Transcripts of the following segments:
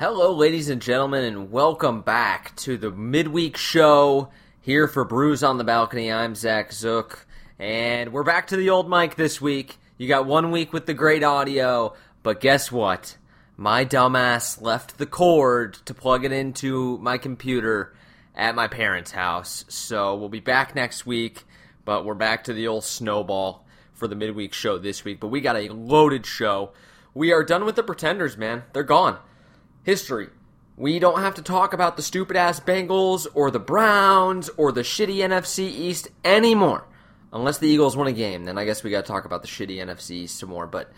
Hello, ladies and gentlemen, and welcome back to the midweek show here for Brews on the Balcony. I'm Zach Zook, and we're back to the old mic this week. You got one week with the great audio, but guess what? My dumbass left the cord to plug it into my computer at my parents' house. So we'll be back next week, but we're back to the old snowball for the midweek show this week. But we got a loaded show. We are done with the pretenders, man. They're gone history. We don't have to talk about the stupid ass Bengals or the Browns or the shitty NFC East anymore. Unless the Eagles win a game, then I guess we got to talk about the shitty NFC East some more. But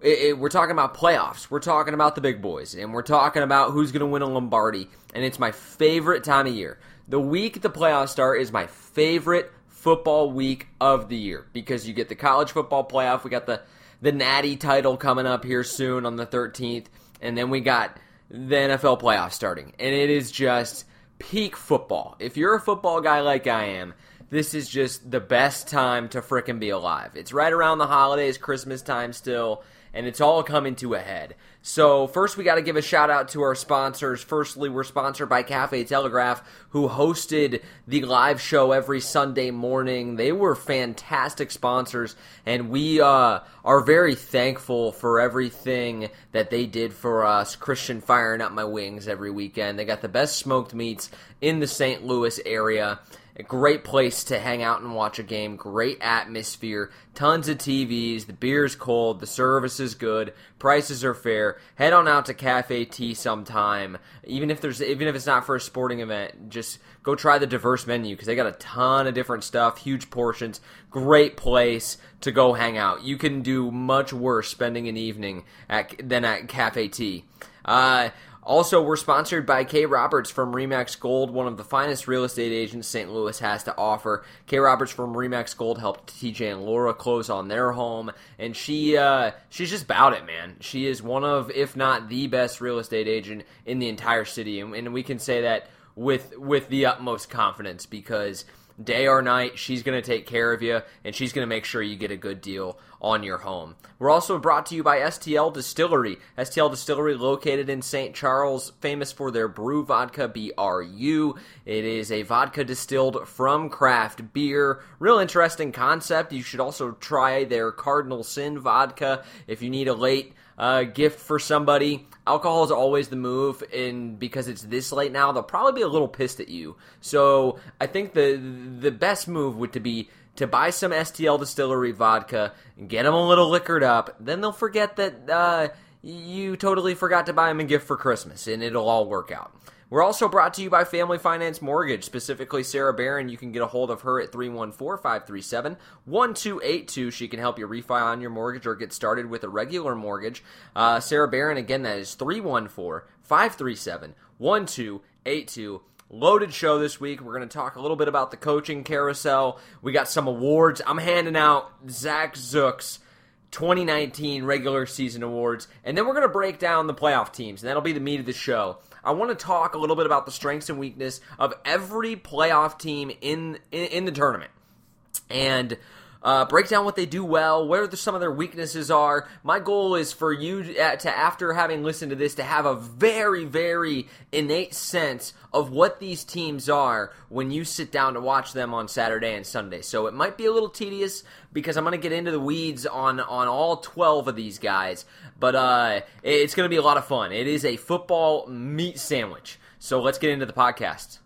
it, it, we're talking about playoffs. We're talking about the big boys. And we're talking about who's going to win a Lombardi. And it's my favorite time of year. The week the playoffs start is my favorite football week of the year because you get the college football playoff. We got the, the Natty title coming up here soon on the 13th. And then we got the NFL playoffs starting. And it is just peak football. If you're a football guy like I am, this is just the best time to frickin' be alive. It's right around the holidays, Christmas time still and it's all coming to a head. So, first, we got to give a shout out to our sponsors. Firstly, we're sponsored by Cafe Telegraph, who hosted the live show every Sunday morning. They were fantastic sponsors, and we uh, are very thankful for everything that they did for us. Christian firing up my wings every weekend. They got the best smoked meats in the St. Louis area. A great place to hang out and watch a game. Great atmosphere. Tons of TVs. The beer's cold. The service is good. Prices are fair. Head on out to Cafe T sometime. Even if there's, even if it's not for a sporting event, just go try the diverse menu because they got a ton of different stuff. Huge portions. Great place to go hang out. You can do much worse spending an evening at than at Cafe T. Uh, also, we're sponsored by Kay Roberts from Remax Gold, one of the finest real estate agents St. Louis has to offer. Kay Roberts from Remax Gold helped TJ and Laura close on their home, and she uh, she's just about it, man. She is one of, if not the best real estate agent in the entire city, and, and we can say that with with the utmost confidence because day or night, she's going to take care of you and she's going to make sure you get a good deal on your home. We're also brought to you by STL Distillery. STL Distillery located in St. Charles, famous for their brew vodka BRU. It is a vodka distilled from craft beer. Real interesting concept. You should also try their Cardinal Sin vodka if you need a late uh, gift for somebody. Alcohol is always the move, and because it's this late now, they'll probably be a little pissed at you. So I think the the best move would to be to buy some STL Distillery vodka, get them a little liquored up. Then they'll forget that uh, you totally forgot to buy them a gift for Christmas, and it'll all work out. We're also brought to you by Family Finance Mortgage, specifically Sarah Barron. You can get a hold of her at 314 537 1282. She can help you refi on your mortgage or get started with a regular mortgage. Uh, Sarah Barron, again, that is 314 537 1282 loaded show this week. We're going to talk a little bit about the coaching carousel. We got some awards. I'm handing out Zach Zook's 2019 regular season awards, and then we're going to break down the playoff teams, and that'll be the meat of the show. I want to talk a little bit about the strengths and weakness of every playoff team in in, in the tournament, and uh, break down what they do well, where the, some of their weaknesses are. My goal is for you to, uh, to, after having listened to this, to have a very, very innate sense of what these teams are when you sit down to watch them on Saturday and Sunday. So it might be a little tedious because I'm going to get into the weeds on on all 12 of these guys, but uh, it's going to be a lot of fun. It is a football meat sandwich. So let's get into the podcast.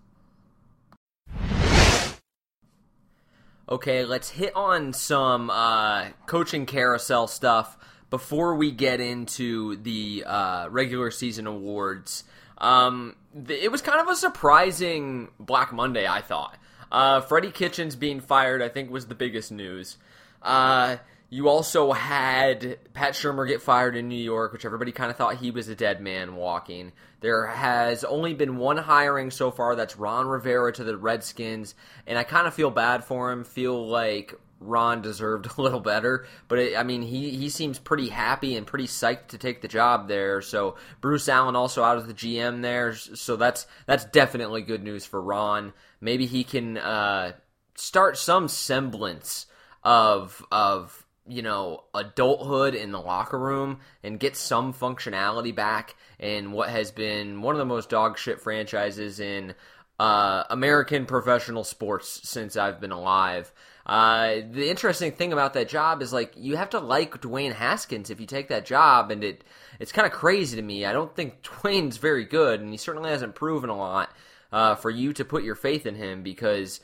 Okay, let's hit on some uh, coaching carousel stuff before we get into the uh, regular season awards. Um, th- it was kind of a surprising Black Monday, I thought. Uh, Freddie Kitchens being fired, I think, was the biggest news. Uh, you also had Pat Shurmur get fired in New York, which everybody kind of thought he was a dead man walking. There has only been one hiring so far. That's Ron Rivera to the Redskins, and I kind of feel bad for him. Feel like Ron deserved a little better, but it, I mean, he he seems pretty happy and pretty psyched to take the job there. So Bruce Allen also out as the GM there, so that's that's definitely good news for Ron. Maybe he can uh, start some semblance of of you know, adulthood in the locker room and get some functionality back in what has been one of the most dog shit franchises in uh, American professional sports since I've been alive. Uh, the interesting thing about that job is like you have to like Dwayne Haskins if you take that job, and it it's kind of crazy to me. I don't think Dwayne's very good, and he certainly hasn't proven a lot uh, for you to put your faith in him because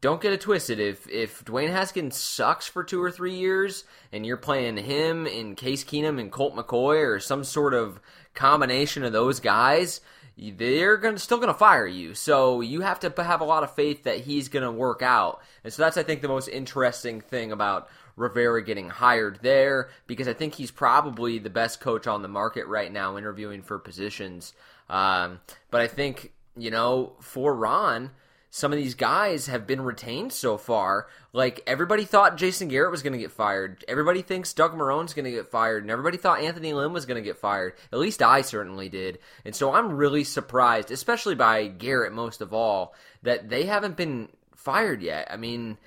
don't get it twisted. If if Dwayne Haskins sucks for two or three years, and you're playing him in Case Keenum and Colt McCoy or some sort of combination of those guys, they're gonna, still to fire you. So you have to have a lot of faith that he's to work out. And so that's, I think, the most interesting thing about Rivera getting hired there because I think he's probably the best coach on the market right now, interviewing for positions. Um, but I think you know for Ron some of these guys have been retained so far. Like everybody thought Jason Garrett was going to get fired. Everybody thinks Doug Marrone's going to get fired, and everybody thought Anthony Lynn was going to get fired. At least I certainly did. And so I'm really surprised, especially by Garrett most of all, that they haven't been fired yet. I mean,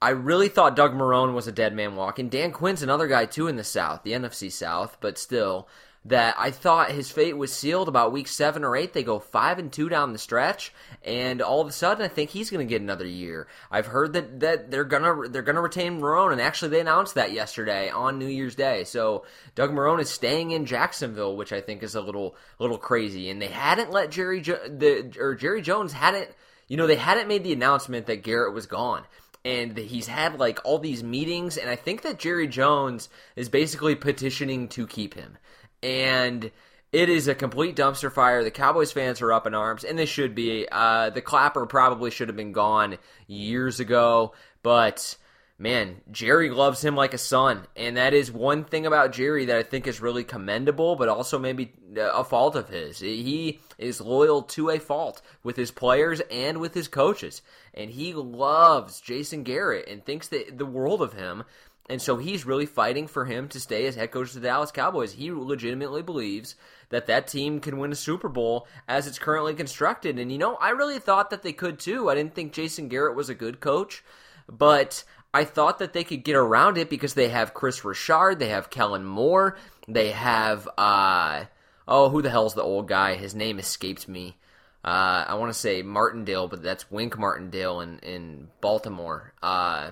I really thought Doug Marrone was a dead man walking. Dan Quinn's another guy too in the South, the NFC South, but still that I thought his fate was sealed about week seven or eight. They go five and two down the stretch, and all of a sudden, I think he's going to get another year. I've heard that, that they're gonna they're gonna retain Marrone, and actually they announced that yesterday on New Year's Day. So Doug Marrone is staying in Jacksonville, which I think is a little little crazy. And they hadn't let Jerry jo- the or Jerry Jones hadn't you know they hadn't made the announcement that Garrett was gone and he's had like all these meetings and i think that jerry jones is basically petitioning to keep him and it is a complete dumpster fire. The Cowboys fans are up in arms, and they should be. Uh, the clapper probably should have been gone years ago, but man, Jerry loves him like a son, and that is one thing about Jerry that I think is really commendable, but also maybe a fault of his. He is loyal to a fault with his players and with his coaches, and he loves Jason Garrett and thinks that the world of him. And so he's really fighting for him to stay as head coach of the Dallas Cowboys. He legitimately believes that that team can win a Super Bowl as it's currently constructed. And you know, I really thought that they could too. I didn't think Jason Garrett was a good coach, but I thought that they could get around it because they have Kris Richard, they have Kellen Moore, they have uh oh, who the hell's the old guy? His name escapes me. Uh, I want to say Martindale, but that's Wink Martindale in in Baltimore. Uh,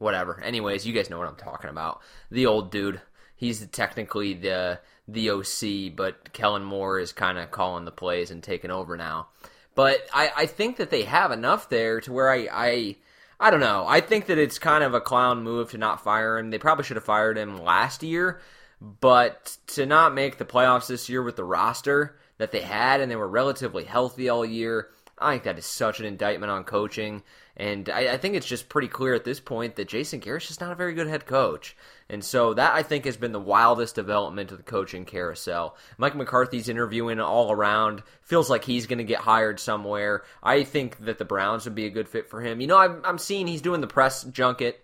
whatever. Anyways, you guys know what I'm talking about. The old dude. He's technically the the OC, but Kellen Moore is kind of calling the plays and taking over now. But I, I think that they have enough there to where I, I I don't know. I think that it's kind of a clown move to not fire him. They probably should have fired him last year, but to not make the playoffs this year with the roster that they had and they were relatively healthy all year, I think that is such an indictment on coaching. And I, I, think it's just pretty clear at this point that Jason Garrett's just not a very good head coach. And so that I think has been the wildest development of the coaching carousel. Mike McCarthy's interviewing all around. Feels like he's going to get hired somewhere. I think that the Browns would be a good fit for him. You know, I'm, I'm seeing he's doing the press junket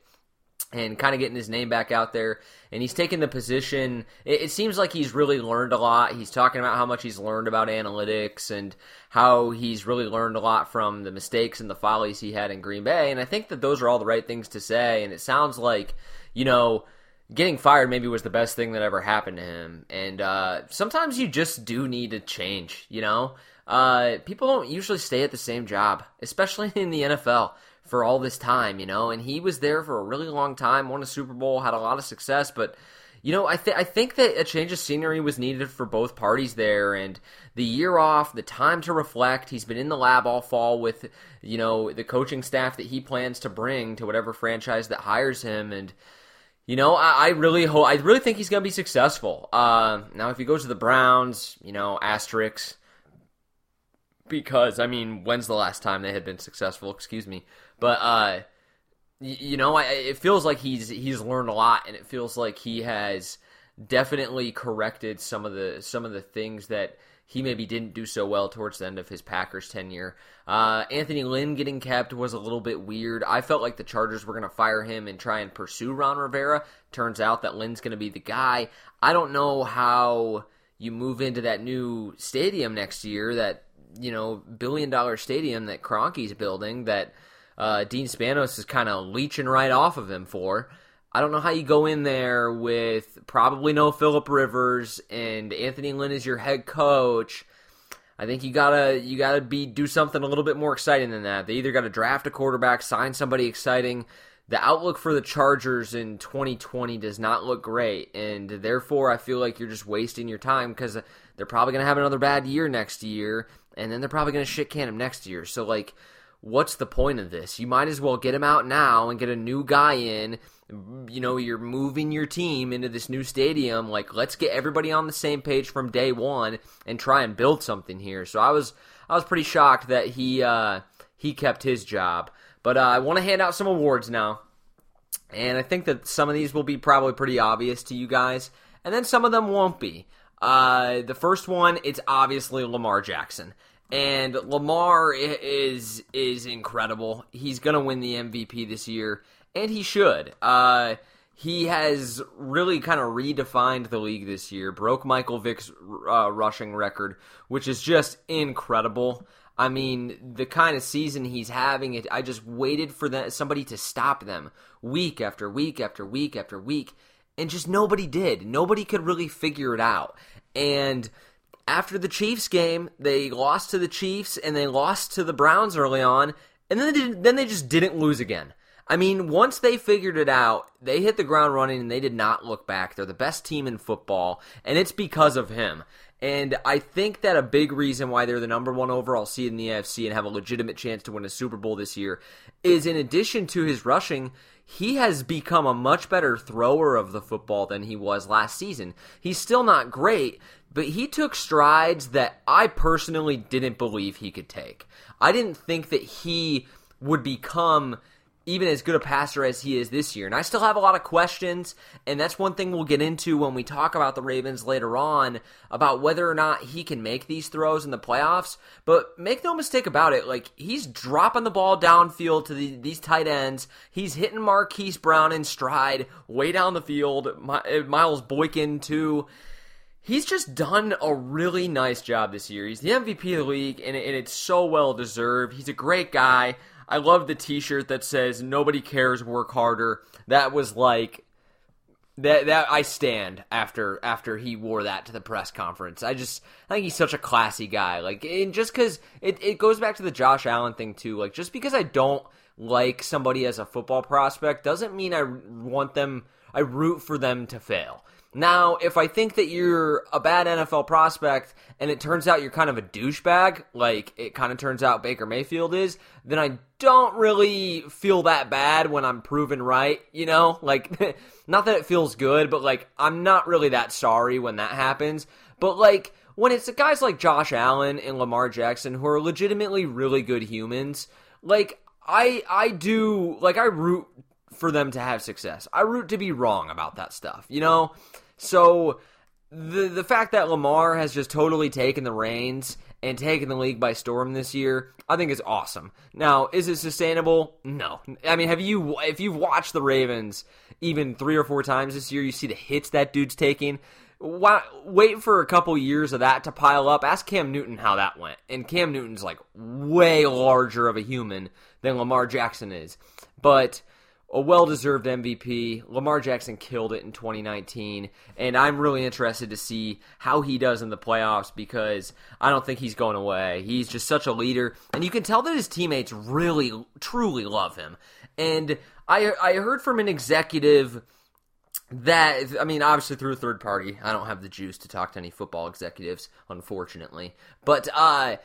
and kind of getting his name back out there. And he's taken the position. It, it, seems like he's really learned a lot. He's talking about how much he's learned about analytics and how he's really learned a lot from the mistakes and the follies he had in Green Bay. And I think that those are all the right things to say. And it sounds like, you know, getting fired maybe was the best thing that ever happened to him. And uh, sometimes you just do need to change, you know? Uh, people don't usually stay at the same job, especially in the NFL for all this time, you know, and he was there for a really long time, won a Super Bowl, had a lot of success, but you know, I, th- I think that a change of scenery was needed for both parties there, and the year off, the time to reflect. He's been in the lab all fall with, you know, the coaching staff that he plans to bring to whatever franchise that hires him, and you know, I, I really hope, I really think he's going to be successful. Uh, now, if he goes to the Browns, you know, asterisks, because I mean, when's the last time they had been successful? Excuse me. But uh, y- you know, I, it feels like he's he's learned a lot, and it feels like he has definitely corrected some of the some of the things that he maybe didn't do so well towards the end of his Packers tenure. Uh, Anthony Lynn getting kept was a little bit weird. I felt like the Chargers were going to fire him and try and pursue Ron Rivera. Turns out that Lynn's going to be the guy. I don't know how you move into that new stadium next year, that you know billion dollar stadium that Kroenke's building that uh, Dean Spanos is kind of leeching right off of him for. I don't know how you go in there with probably no Philip Rivers and Anthony Lynn is your head coach. I think you gotta you gotta be do something a little bit more exciting than that. They either got to draft a quarterback, sign somebody exciting. The outlook for the Chargers in 2020 does not look great, and therefore I feel like you're just wasting your time because they're probably gonna have another bad year next year, and then they're probably gonna shit can him next year. So like what's the point of this? You might as well get him out now and get a new guy in. You know, you're moving your team into this new stadium. Like, let's get everybody on the same page from day one and try and build something here. So I was I was pretty shocked that he uh, he kept his job. But uh, I want to hand out some awards now, and I think that some of these will be probably pretty obvious to you guys, and then some of them won't be. Uh, the first one, it's obviously Lamar Jackson. And Lamar is is incredible. He's gonna win the MVP this year, and he should. Uh, he has really kind of redefined the league this year. Broke Michael Vick's uh, rushing record, which is just incredible. I mean, the kind of season he's having, it. I just waited for that somebody to stop them week after week after week after week, and just nobody did. Nobody could really figure it out. And after the Chiefs game, they lost to the Chiefs and they lost to the Browns early on, and then they then they just didn't lose again. I mean, once they figured it out, they hit the ground running and they did not look back. They're the best team in football, and it's because of him. And I think that a big reason why they're the number one overall seed in the AFC and have a legitimate chance to win a Super Bowl this year is in addition to his rushing, he has become a much better thrower of the football than he was last season. He's still not great, but he took strides that I personally didn't believe he could take. I didn't think that he would become even as good a passer as he is this year. And I still have a lot of questions, and that's one thing we'll get into when we talk about the Ravens later on about whether or not he can make these throws in the playoffs. But make no mistake about it, like he's dropping the ball downfield to the, these tight ends. He's hitting Marquise Brown in stride way down the field. Miles Boykin too he's just done a really nice job this year. He's the MVP of the league, and, and it's so well deserved. He's a great guy. I love the T-shirt that says "Nobody cares, work harder." That was like that. That I stand after after he wore that to the press conference. I just I think he's such a classy guy. Like, and just because it it goes back to the Josh Allen thing too. Like, just because I don't like somebody as a football prospect doesn't mean I want them. I root for them to fail. Now, if I think that you're a bad NFL prospect and it turns out you're kind of a douchebag, like it kind of turns out Baker Mayfield is, then I don't really feel that bad when I'm proven right, you know? Like, not that it feels good, but like, I'm not really that sorry when that happens. But like, when it's guys like Josh Allen and Lamar Jackson who are legitimately really good humans, like, I I do like I root for them to have success. I root to be wrong about that stuff, you know? So the the fact that Lamar has just totally taken the reins and taken the league by storm this year, I think is awesome. Now, is it sustainable? No. I mean, have you if you've watched the Ravens even 3 or 4 times this year, you see the hits that dude's taking. Why, wait for a couple years of that to pile up. Ask Cam Newton how that went. And Cam Newton's like way larger of a human than Lamar Jackson is. But a well deserved MVP. Lamar Jackson killed it in 2019, and I'm really interested to see how he does in the playoffs because I don't think he's going away. He's just such a leader, and you can tell that his teammates really, truly love him. And I, I heard from an executive that I mean, obviously through a third party. I don't have the juice to talk to any football executives, unfortunately. But uh,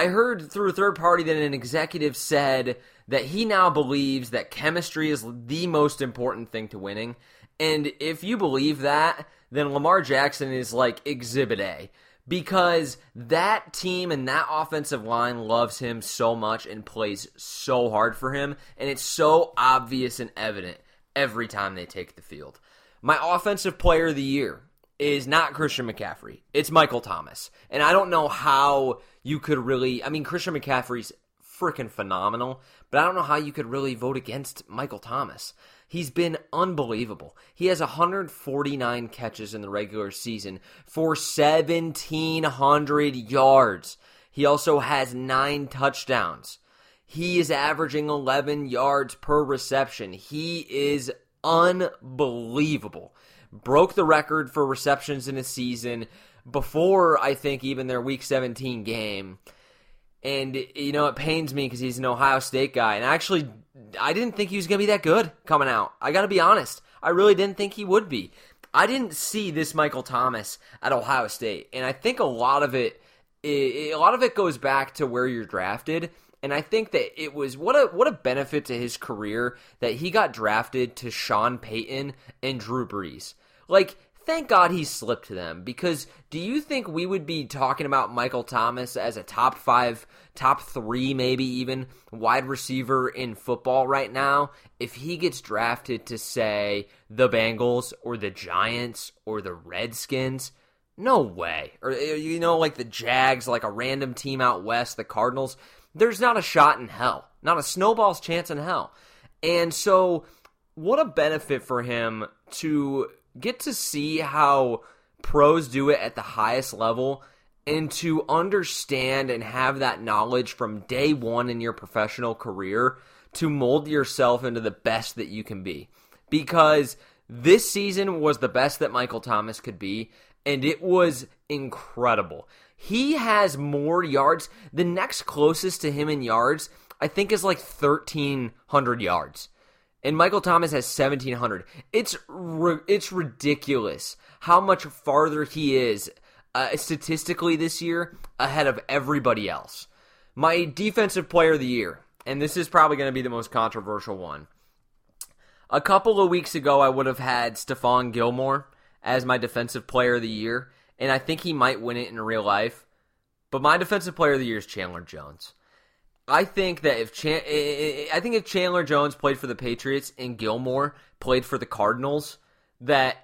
I heard through a third party that an executive said that he now believes that chemistry is the most important thing to winning. And if you believe that, then Lamar Jackson is like exhibit A because that team and that offensive line loves him so much and plays so hard for him. And it's so obvious and evident every time they take the field. My offensive player of the year is not Christian McCaffrey. It's Michael Thomas. And I don't know how you could really. I mean, Christian McCaffrey's freaking phenomenal, but I don't know how you could really vote against Michael Thomas. He's been unbelievable. He has 149 catches in the regular season for 1,700 yards. He also has nine touchdowns. He is averaging 11 yards per reception. He is unbelievable. Broke the record for receptions in a season before I think even their week 17 game. And you know, it pains me because he's an Ohio State guy, and actually, I didn't think he was going to be that good coming out. I got to be honest, I really didn't think he would be. I didn't see this Michael Thomas at Ohio State, and I think a lot of it, a lot of it goes back to where you're drafted. And I think that it was what a what a benefit to his career that he got drafted to Sean Payton and Drew Brees. Like thank God he slipped them because do you think we would be talking about Michael Thomas as a top five, top three, maybe even wide receiver in football right now if he gets drafted to, say, the Bengals or the Giants or the Redskins? No way. Or, eh, you know, like the Jags, like a random team out west, the Cardinals. There's not a shot in hell, not a snowball's chance in hell. And so, what a benefit for him to get to see how pros do it at the highest level and to understand and have that knowledge from day one in your professional career to mold yourself into the best that you can be. Because this season was the best that Michael Thomas could be, and it was incredible. He has more yards. The next closest to him in yards, I think, is like 1,300 yards and Michael Thomas has 1700. It's it's ridiculous how much farther he is uh, statistically this year ahead of everybody else. My defensive player of the year, and this is probably going to be the most controversial one. A couple of weeks ago, I would have had Stephon Gilmore as my defensive player of the year, and I think he might win it in real life. But my defensive player of the year is Chandler Jones. I think that if Chan- I think if Chandler Jones played for the Patriots and Gilmore played for the Cardinals, that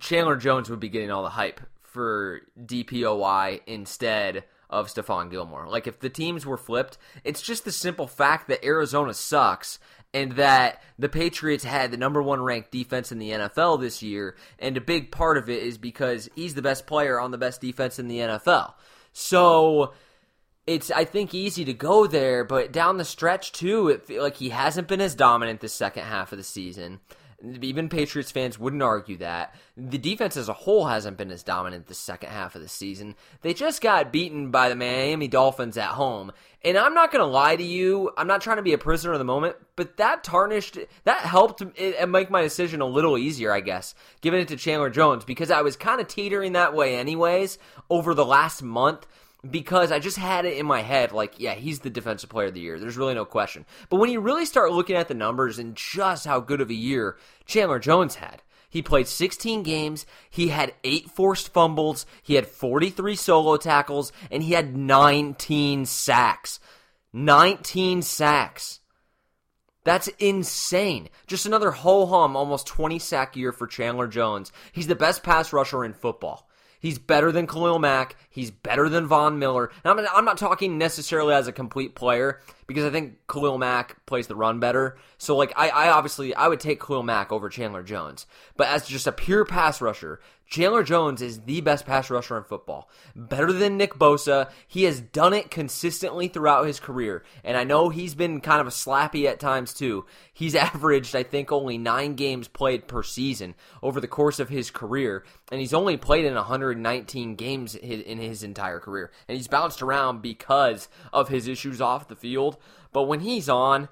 Chandler Jones would be getting all the hype for DPOY instead of Stephon Gilmore. Like if the teams were flipped, it's just the simple fact that Arizona sucks and that the Patriots had the number one ranked defense in the NFL this year, and a big part of it is because he's the best player on the best defense in the NFL. So it's I think easy to go there, but down the stretch too, it feel like he hasn't been as dominant the second half of the season. Even Patriots fans wouldn't argue that. The defense as a whole hasn't been as dominant the second half of the season. They just got beaten by the Miami Dolphins at home. And I'm not going to lie to you, I'm not trying to be a prisoner of the moment, but that tarnished, that helped make my decision a little easier, I guess, giving it to Chandler Jones because I was kind of teetering that way anyways over the last month because I just had it in my head like, yeah, he's the defensive player of the year. There's really no question. But when you really start looking at the numbers and just how good of a year Chandler Jones had, he played 16 games, he had 8 forced fumbles, he had 43 solo tackles, and he had 19 sacks. 19 sacks. That's insane. Just another ho hum, almost 20 sack year for Chandler Jones. He's the best pass rusher in football. He's better than Khalil Mack. He's better than Von Miller. And I'm, I'm not talking necessarily as a complete player because I think Khalil Mack plays the run better. So like I, I obviously I would take Khalil Mack over Chandler Jones. But as just a pure pass rusher, Chandler Jones is the best pass rusher in football. Better than Nick Bosa. He has done it consistently throughout his career. And I know he's been kind of a slappy at times too. He's averaged, I think, only nine games played per season over the course of his career. And he's only played in 119 games in his entire career. And he's bounced around because of his issues off the field. But when he's on,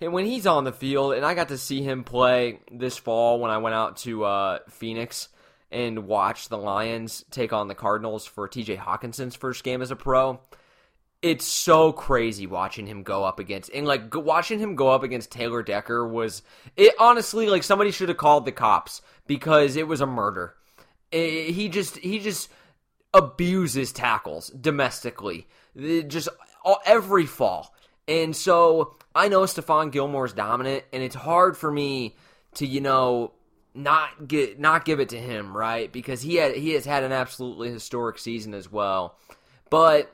and when he's on the field, and I got to see him play this fall when I went out to uh, Phoenix and watch the Lions take on the Cardinals for TJ Hockenson's first game as a pro. It's so crazy watching him go up against and like watching him go up against Taylor Decker was it honestly like somebody should have called the cops because it was a murder. It, he just he just abuses tackles domestically. It just all, every fall. And so I know Stephon Gilmore is dominant and it's hard for me to, you know, not get not give it to him, right? Because he had he has had an absolutely historic season as well. But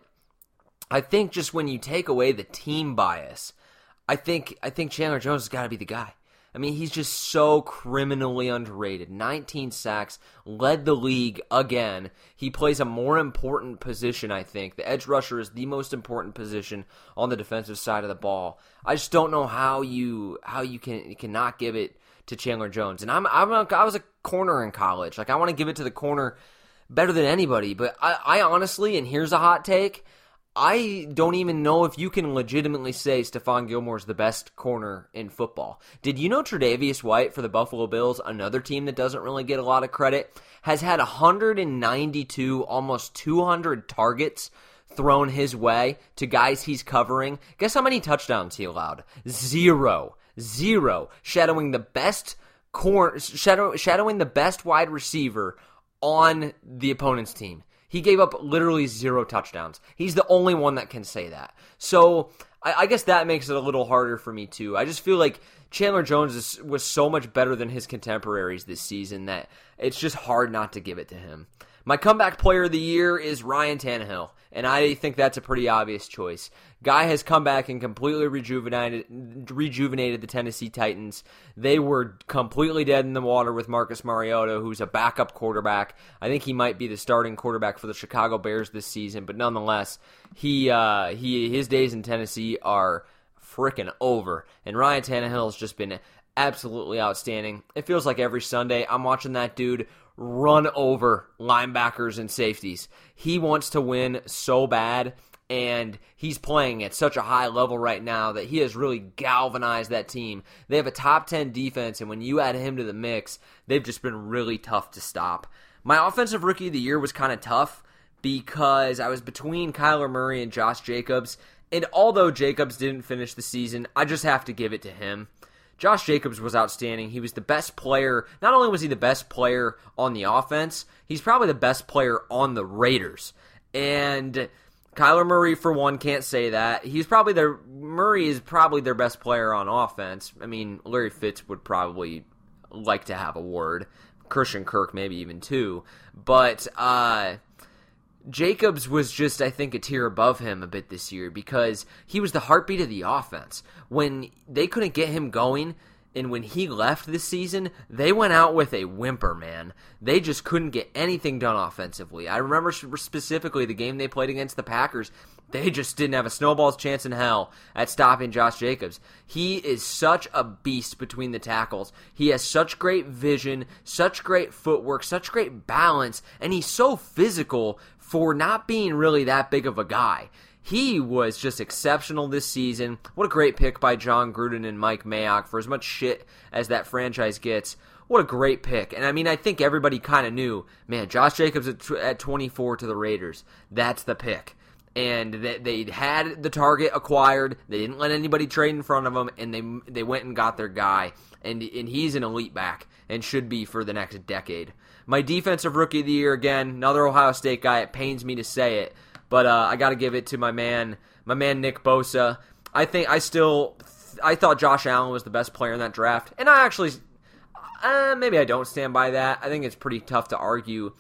I think just when you take away the team bias, I think I think Chandler Jones has got to be the guy. I mean, he's just so criminally underrated. 19 sacks, led the league again. He plays a more important position, I think. The edge rusher is the most important position on the defensive side of the ball. I just don't know how you how you can cannot give it to Chandler Jones. And I'm, I'm a, I was a corner in college. Like I want to give it to the corner better than anybody. But I, I honestly, and here's a hot take. I don't even know if you can legitimately say Stephon Gilmore's the best corner in football. Did you know Tre'Davious White for the Buffalo Bills, another team that doesn't really get a lot of credit, has had 192, almost 200 targets thrown his way to guys he's covering? Guess how many touchdowns he allowed? Zero. Zero. Shadowing the best corner, shadow, shadowing the best wide receiver on the opponent's team. He gave up literally zero touchdowns. He's the only one that can say that. So I, I guess that makes it a little harder for me too. I just feel like Chandler Jones is, was so much better than his contemporaries this season that it's just hard not to give it to him. My comeback player of the year is Ryan Tannehill, and I think that's a pretty obvious choice. Guy has come back and completely rejuvenated rejuvenated the Tennessee Titans. They were completely dead in the water with Marcus Mariota, who's a backup quarterback. I think he might be the starting quarterback for the Chicago Bears this season, but nonetheless, he uh, he his days in Tennessee are freaking over. And Ryan Tannehill has just been absolutely outstanding. It feels like every Sunday I'm watching that dude run over linebackers and safeties. He wants to win so bad, and he's playing at such a high level right now that he has really galvanized that team. They have a top 10 defense, and when you add him to the mix, they've just been really tough to stop. My offensive rookie of the year was kind of tough because I was between Kyler Murray and Josh Jacobs. And although Jacobs didn't finish the season, I just have to give it to him. Josh Jacobs was outstanding. He was the best player. Not only was he the best player on the offense, he's probably the best player on the Raiders. And Kyler Murray, for one, can't say that. He's probably their Murray is probably their best player on offense. I mean, Larry Fitz would probably like to have a word. Christian Kirk, maybe even two. But uh, Jacobs was just, I think, a tier above him a bit this year because he was the heartbeat of the offense. When they couldn't get him going, and when he left this season, they went out with a whimper, man. They just couldn't get anything done offensively. I remember specifically the game they played against the Packers. They just didn't have a snowball's chance in hell at stopping Josh Jacobs. He is such a beast between the tackles. He has such great vision, such great footwork, such great balance, and he's so physical for not being really that big of a guy. He was just exceptional this season. What a great pick by Jon Gruden and Mike Mayock for as much shit as that franchise gets. What a great pick. And I mean, I think everybody kind of knew, man, Josh Jacobs at, at 24 to the Raiders. That's the pick. And they, they had the target acquired. They didn't let anybody trade in front of them, and they they went and got their guy. And and he's an elite back and should be for the next decade. My defensive rookie of the year again, another Ohio State guy. It pains me to say it, but uh, I got to give it to my man, my man Nick Bosa. I think I still, I thought Josh Allen was the best player in that draft, and I actually, uh, maybe I don't stand by that. I think it's pretty tough to argue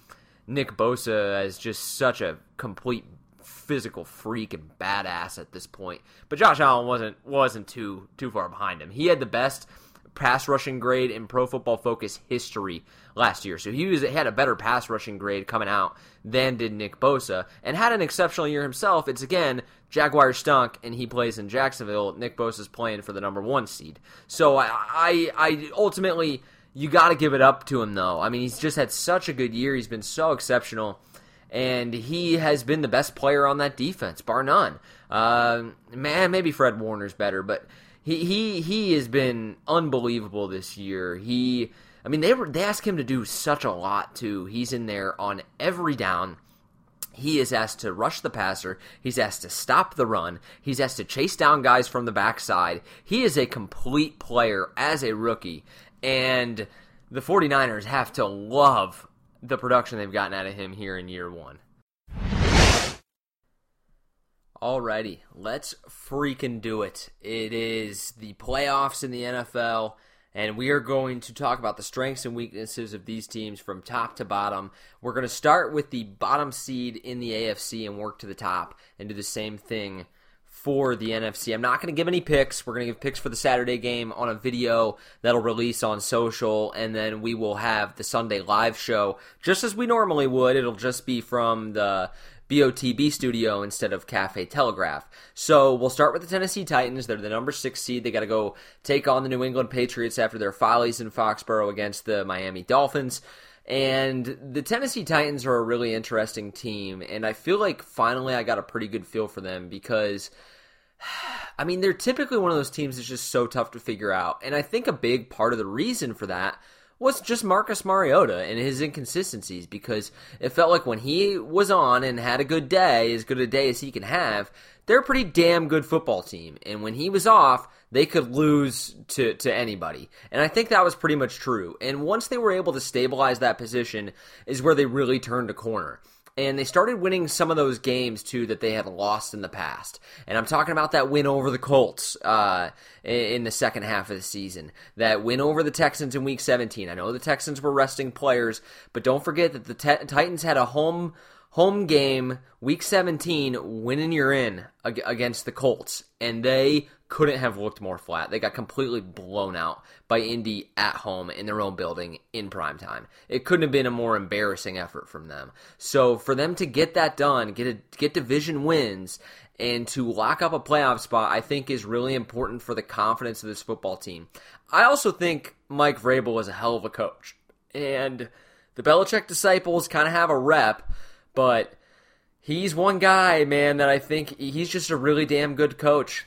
Nick Bosa as just such a complete physical freak and badass at this point. But Josh Allen wasn't wasn't too too far behind him. He had the best pass rushing grade in Pro Football Focus history last year. So he was had a better pass rushing grade coming out than did Nick Bosa, and had an exceptional year himself. It's again Jaguar stunk, and he plays in Jacksonville. Nick Bosa's playing for the number one seed. So I, I, I ultimately you got to give it up to him though. I mean, he's just had such a good year. He's been so exceptional. And he has been the best player on that defense, bar none. Uh, man, maybe Fred Warner's better, but he he he has been unbelievable this year. He, I mean, they were they ask him to do such a lot too. He's in there on every down. He is asked to rush the passer. He's asked to stop the run. He's asked to chase down guys from the backside. He is a complete player as a rookie. And the 49ers have to love the production they've gotten out of him here in year one. Alrighty, let's freaking do it. It is the playoffs in the NFL, and we are going to talk about the strengths and weaknesses of these teams from top to bottom. We're going to start with the bottom seed in the AFC and work to the top and do the same thing for the NFC. I'm not going to give any picks. We're going to give picks for the Saturday game on a video that'll release on social, and then we will have the Sunday live show just as we normally would. It'll just be from the BOTB studio instead of Cafe Telegraph. So we'll start with the Tennessee Titans. They're the number six seed. They got to go take on the New England Patriots after their follies in Foxborough against the Miami Dolphins. And the Tennessee Titans are a really interesting team, and I feel like finally I got a pretty good feel for them because. I mean, they're typically one of those teams that's just so tough to figure out. And I think a big part of the reason for that was just Marcus Mariota and his inconsistencies because it felt like when he was on and had a good day, as good a day as he can have, they're a pretty damn good football team. And when he was off, they could lose to, to anybody. And I think that was pretty much true. And once they were able to stabilize that position is where they really turned a corner and they started winning some of those games too that they had lost in the past. And I'm talking about that win over the Colts uh, in the second half of the season, that win over the Texans in Week 17. I know the Texans were resting players, but don't forget that the Titans had a home home game, Week 17, winning you're in against the Colts, and they couldn't have looked more flat. They got completely blown out by Indy at home in their own building in prime time. It couldn't have been a more embarrassing effort from them. So for them to get that done, get a, get division wins, and to lock up a playoff spot, I think is really important for the confidence of this football team. I also think Mike Vrabel is a hell of a coach, and the Belichick disciples kind of have a rep, but. He's one guy, man, that I think he's just a really damn good coach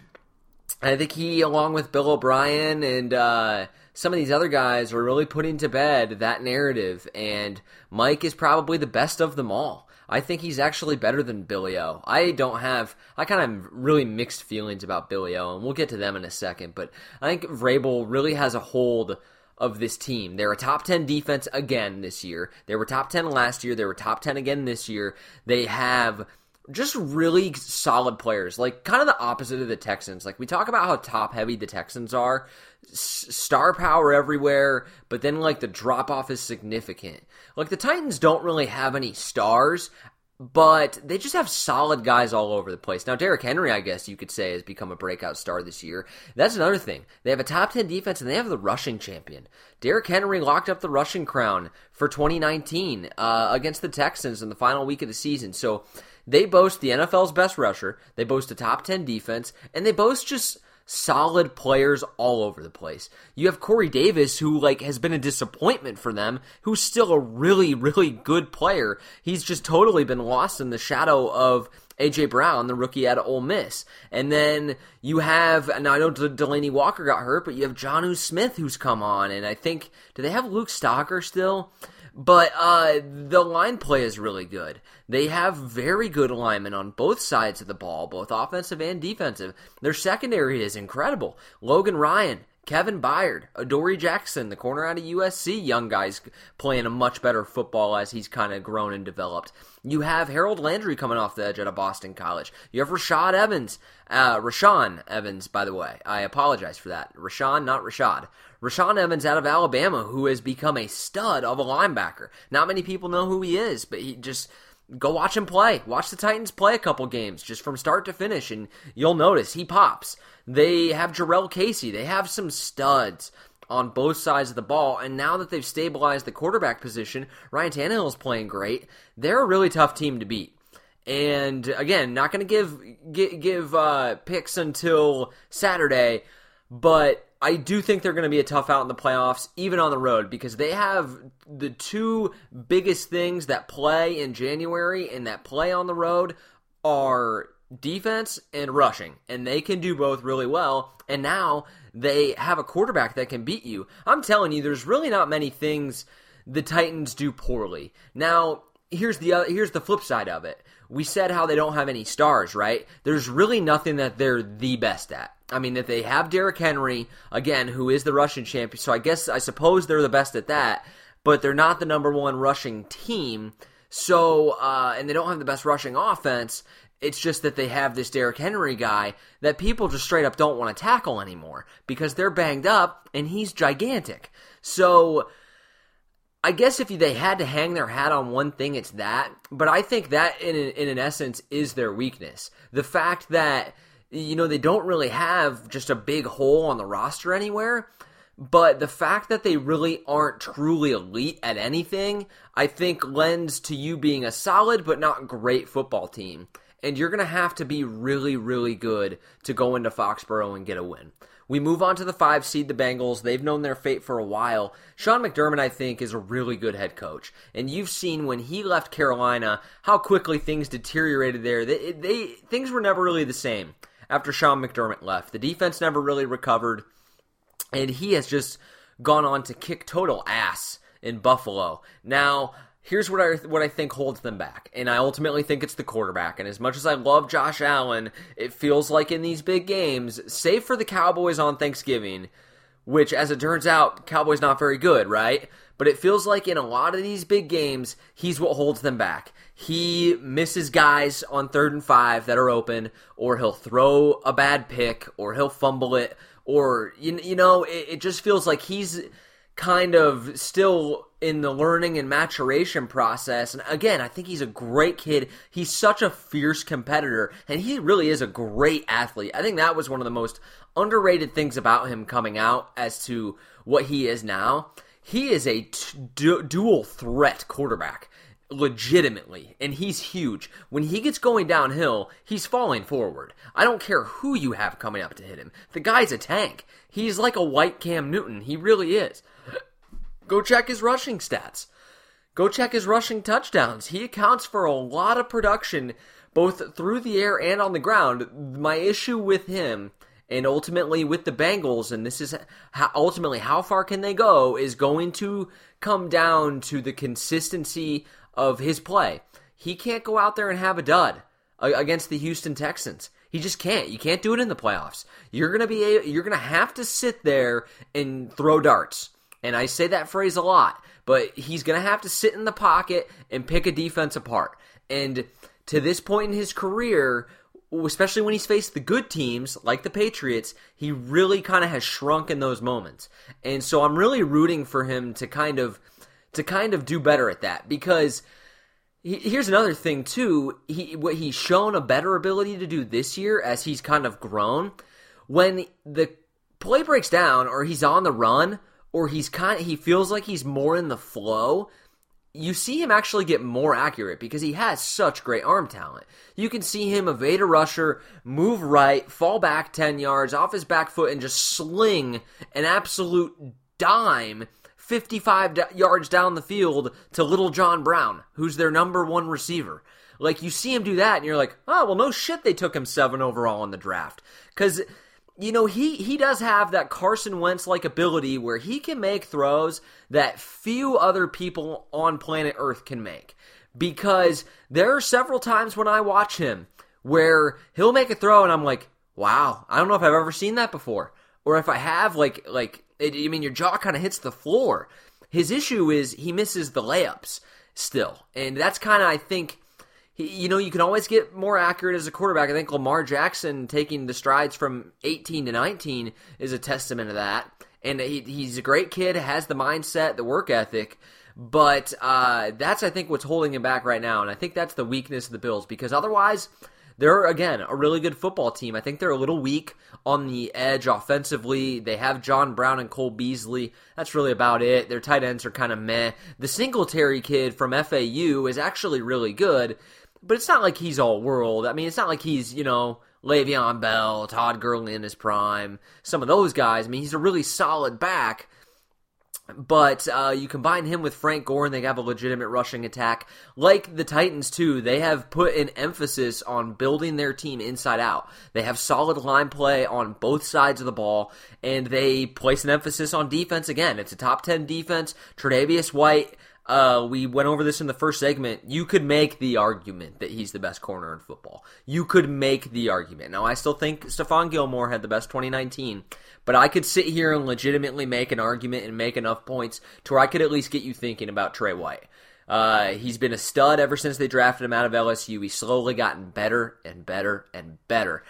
I think he, along with Bill O'Brien and uh, some of these other guys, are really putting to bed that narrative. And Mike is probably the best of them all. I think he's actually better than Billy O. I don't have, I kind of really mixed feelings about Billy O, and we'll get to them in a second. But I think Vrabel really has a hold of this team. They're a top 10 defense again this year. They were top 10 last year. They were top 10 again this year. They have just really solid players, like kind of the opposite of the Texans. Like we talk about how top heavy the Texans are, S- star power everywhere, but then like the drop off is significant. Like the Titans don't really have any stars, but they just have solid guys all over the place. Now, Derrick Henry, I guess you could say, has become a breakout star this year. That's another thing. They have a top 10 defense and they have the rushing champion. Derrick Henry locked up the rushing crown for 2019 uh, against the Texans in the final week of the season. So, they boast the NFL's best rusher, they boast a top 10 defense, and they boast just solid players all over the place. You have Corey Davis, who like has been a disappointment for them, who's still a really, really good player. He's just totally been lost in the shadow of AJ Brown, the rookie out of Ole Miss. And then you have, now I know Delanie Walker got hurt, but you have Jonnu Smith who's come on. And I think, do they have Luke Stocker still? But uh, the line play is really good. They have very good alignment on both sides of the ball, both offensive and defensive. Their secondary is incredible. Logan Ryan, Kevin Byard, Adoree Jackson, the corner out of USC, young guys playing a much better football as he's kind of grown and developed. You have Harold Landry coming off the edge out of Boston College. You have Rashad Evans, uh, Rashaan Evans, by the way. I apologize for that. Rashawn, not Rashad. Rashaan Evans out of Alabama, who has become a stud of a linebacker. Not many people know who he is, but he just go watch him play. Watch the Titans play a couple games just from start to finish, and you'll notice he pops. They have Jurrell Casey. They have some studs on both sides of the ball. And now that they've stabilized the quarterback position, Ryan Tannehill is playing great. They're a really tough team to beat. And again, not going to give give, give uh, picks until Saturday, but I do think they're going to be a tough out in the playoffs, even on the road, because they have the two biggest things that play in January and that play on the road are defense and rushing, and they can do both really well. And now they have a quarterback that can beat you. I'm telling you, there's really not many things the Titans do poorly. Now, here's the other, here's the flip side of it. We said how they don't have any stars, right? There's really nothing that they're the best at. I mean, that they have Derrick Henry again, who is the rushing champion. So I guess I suppose they're the best at that, but they're not the number one rushing team. So, uh, and they don't have the best rushing offense. It's just that they have this Derrick Henry guy that people just straight up don't want to tackle anymore because they're banged up and he's gigantic. So I guess if they had to hang their hat on one thing, it's that. But I think that, in in an essence, is their weakness. The fact that you know they don't really have just a big hole on the roster anywhere. But the fact that they really aren't truly elite at anything, I think lends to you being a solid but not great football team. And you're going to have to be really, really good to go into Foxborough and get a win. We move on to the five seed, the Bengals. They've known their fate for a while. Sean McDermott, I think, is a really good head coach. And you've seen when he left Carolina how quickly things deteriorated there. They, they things were never really the same after Sean McDermott left. The defense never really recovered, and he has just gone on to kick total ass in Buffalo. Now, here's what I what I think holds them back, and I ultimately think it's the quarterback. And as much as I love Josh Allen, it feels like in these big games, save for the Cowboys on Thanksgiving, which as it turns out, Cowboys not very good, right? But it feels like in a lot of these big games, he's what holds them back. He misses guys on third and five that are open, or he'll throw a bad pick, or he'll fumble it, or you, you know, it, it just feels like he's kind of still in the learning and maturation process. And again, I think he's a great kid. He's such a fierce competitor, and he really is a great athlete. I think that was one of the most underrated things about him coming out as to what he is now. He is a t- du- dual threat quarterback legitimately, and he's huge. When he gets going downhill, he's falling forward. I don't care who you have coming up to hit him. The guy's a tank. He's like a white Cam Newton. He really is. Go check his rushing stats. Go check his rushing touchdowns. He accounts for a lot of production both through the air and on the ground. My issue with him and ultimately with the Bengals, and this is how, ultimately how far can they go, is going to come down to the consistency of his play. He can't go out there and have a dud against the Houston Texans. He just can't. You can't do it in the playoffs. You're gonna be you're gonna have to sit there and throw darts. And I say that phrase a lot, but he's gonna have to sit in the pocket and pick a defense apart. And to this point in his career, especially when he's faced the good teams like the Patriots, he really kind of has shrunk in those moments. And so I'm really rooting for him to kind of to kind of do better at that because he, here's another thing too. He what he's shown a better ability to do this year as he's kind of grown when the play breaks down or he's on the run or he's kind of, he feels like he's more in the flow you see him actually get more accurate because he has such great arm talent. You can see him evade a rusher, move right, fall back 10 yards off his back foot, and just sling an absolute dime 55 yards down the field to Little John Brown, who's their number one receiver. Like, you see him do that, and you're like, oh, well, no shit, they took him seven overall in the draft. Because you know, he he does have that Carson Wentz like ability where he can make throws that few other people on planet Earth can make. Because there are several times when I watch him where he'll make a throw and I'm like, wow, I don't know if I've ever seen that before. Or if I have, like, like, it, I mean, your jaw kind of hits the floor. His issue is he misses the layups still. And that's kind of, I think, he, you know, you can always get more accurate as a quarterback. I think Lamar Jackson taking the strides from 18 to 19 is a testament of that. And he, he's a great kid, has the mindset, the work ethic. But uh, that's, I think, what's holding him back right now. And I think that's the weakness of the Bills because otherwise, they're, again, a really good football team. I think they're a little weak on the edge offensively. They have John Brown and Cole Beasley. That's really about it. Their tight ends are kind of meh. The Singletary kid from FAU is actually really good but it's not like he's all world. I mean, it's not like he's, you know, Le'Veon Bell, Todd Gurley in his prime, some of those guys. I mean, he's a really solid back. But uh, you combine him with Frank Gore, and they have a legitimate rushing attack. Like the Titans, too, they have put an emphasis on building their team inside out. They have solid line play on both sides of the ball, and they place an emphasis on defense again. It's a top 10 defense. Tre'Davious White uh, we went over this in the first segment. You could make the argument that he's the best corner in football. You could make the argument. Now, I still think Stephon Gilmore had the best 2019, but I could sit here and legitimately make an argument and make enough points to where I could at least get you thinking about Trey White. Uh, he's been a stud ever since they drafted him out of LSU. He's slowly gotten better and better and better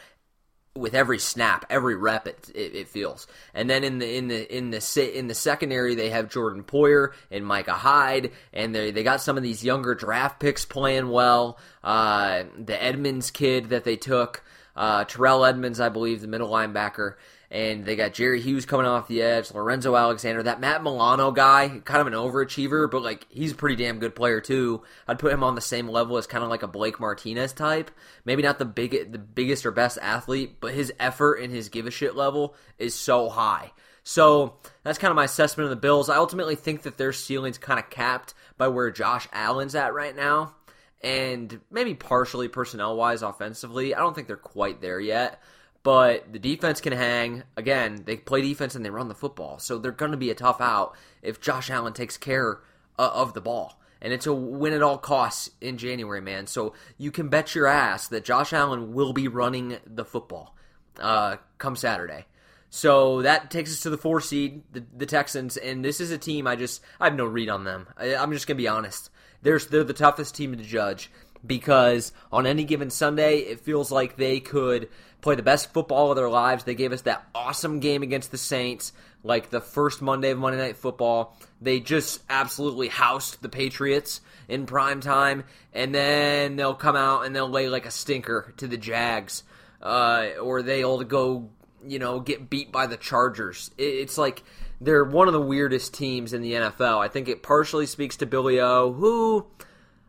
with every snap, every rep, it, it, it, feels. And then in the in the in the sit in the secondary, they have Jordan Poyer and Micah Hyde, and they they got some of these younger draft picks playing well. Uh, the Edmunds kid that they took. uh, Terrell Edmunds, I believe, the middle linebacker. And they got Jerry Hughes coming off the edge, Lorenzo Alexander, that Matt Milano guy, kind of an overachiever, but like he's a pretty damn good player too. I'd put him on the same level as kind of like a Blake Martinez type. Maybe not the big, the biggest or best athlete, but his effort and his give a shit level is so high. So that's kind of my assessment of the Bills. I ultimately think that their ceiling's kind of capped by where Josh Allen's at right now, and maybe partially personnel wise offensively. I don't think they're quite there yet. But the defense can hang. Again, they play defense and they run the football. So they're going to be a tough out if Josh Allen takes care uh, of the ball. And it's a win at all costs in January, man. So you can bet your ass that Josh Allen will be running the football uh, come Saturday. So that takes us to the four seed, the, the, Texans, and this is a team I just I have no read on them. I, am just gonna be honest. They're they're the toughest team to judge because on any given Sunday it feels like they could play the best football of their lives. They gave us that awesome game against the Saints, like the first Monday of Monday Night Football. They just absolutely housed the Patriots in prime time, and then they'll come out and they'll lay like a stinker to the Jags, uh, or they'll go, you know, get beat by the Chargers. It's like they're one of the weirdest teams in the NFL. I think it partially speaks to Billy O, who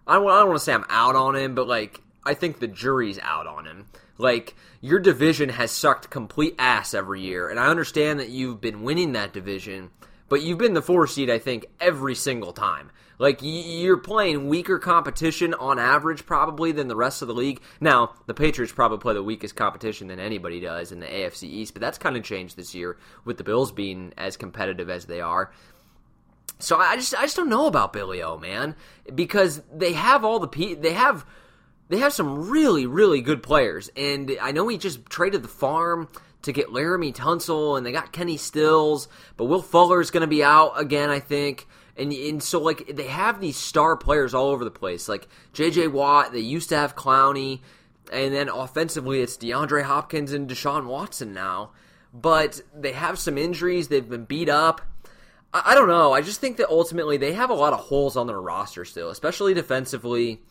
I don't, I don't want to say I'm out on him, but like I think the jury's out on him. Like your division has sucked complete ass every year, and I understand that you've been winning that division, but you've been the four seed, I think, every single time. Like you're playing weaker competition on average, probably than the rest of the league. Now, the Patriots probably play the weakest competition than anybody does in the AFC East, but that's kind of changed this year with the Bills being as competitive as they are. So I just I just don't know about Billy O, man, because they have all the they have they have some really, really good players. And I know he just traded the farm to get Laremy Tunsil, and they got Kenny Stills, but Will Fuller is going to be out again, I think. And, and so, like, they have these star players all over the place. Like, J.J. Watt, they used to have Clowney, and then offensively, it's DeAndre Hopkins and Deshaun Watson now. But they have some injuries, they've been beat up. I, I don't know. I just think that ultimately they have a lot of holes on their roster still, especially defensively.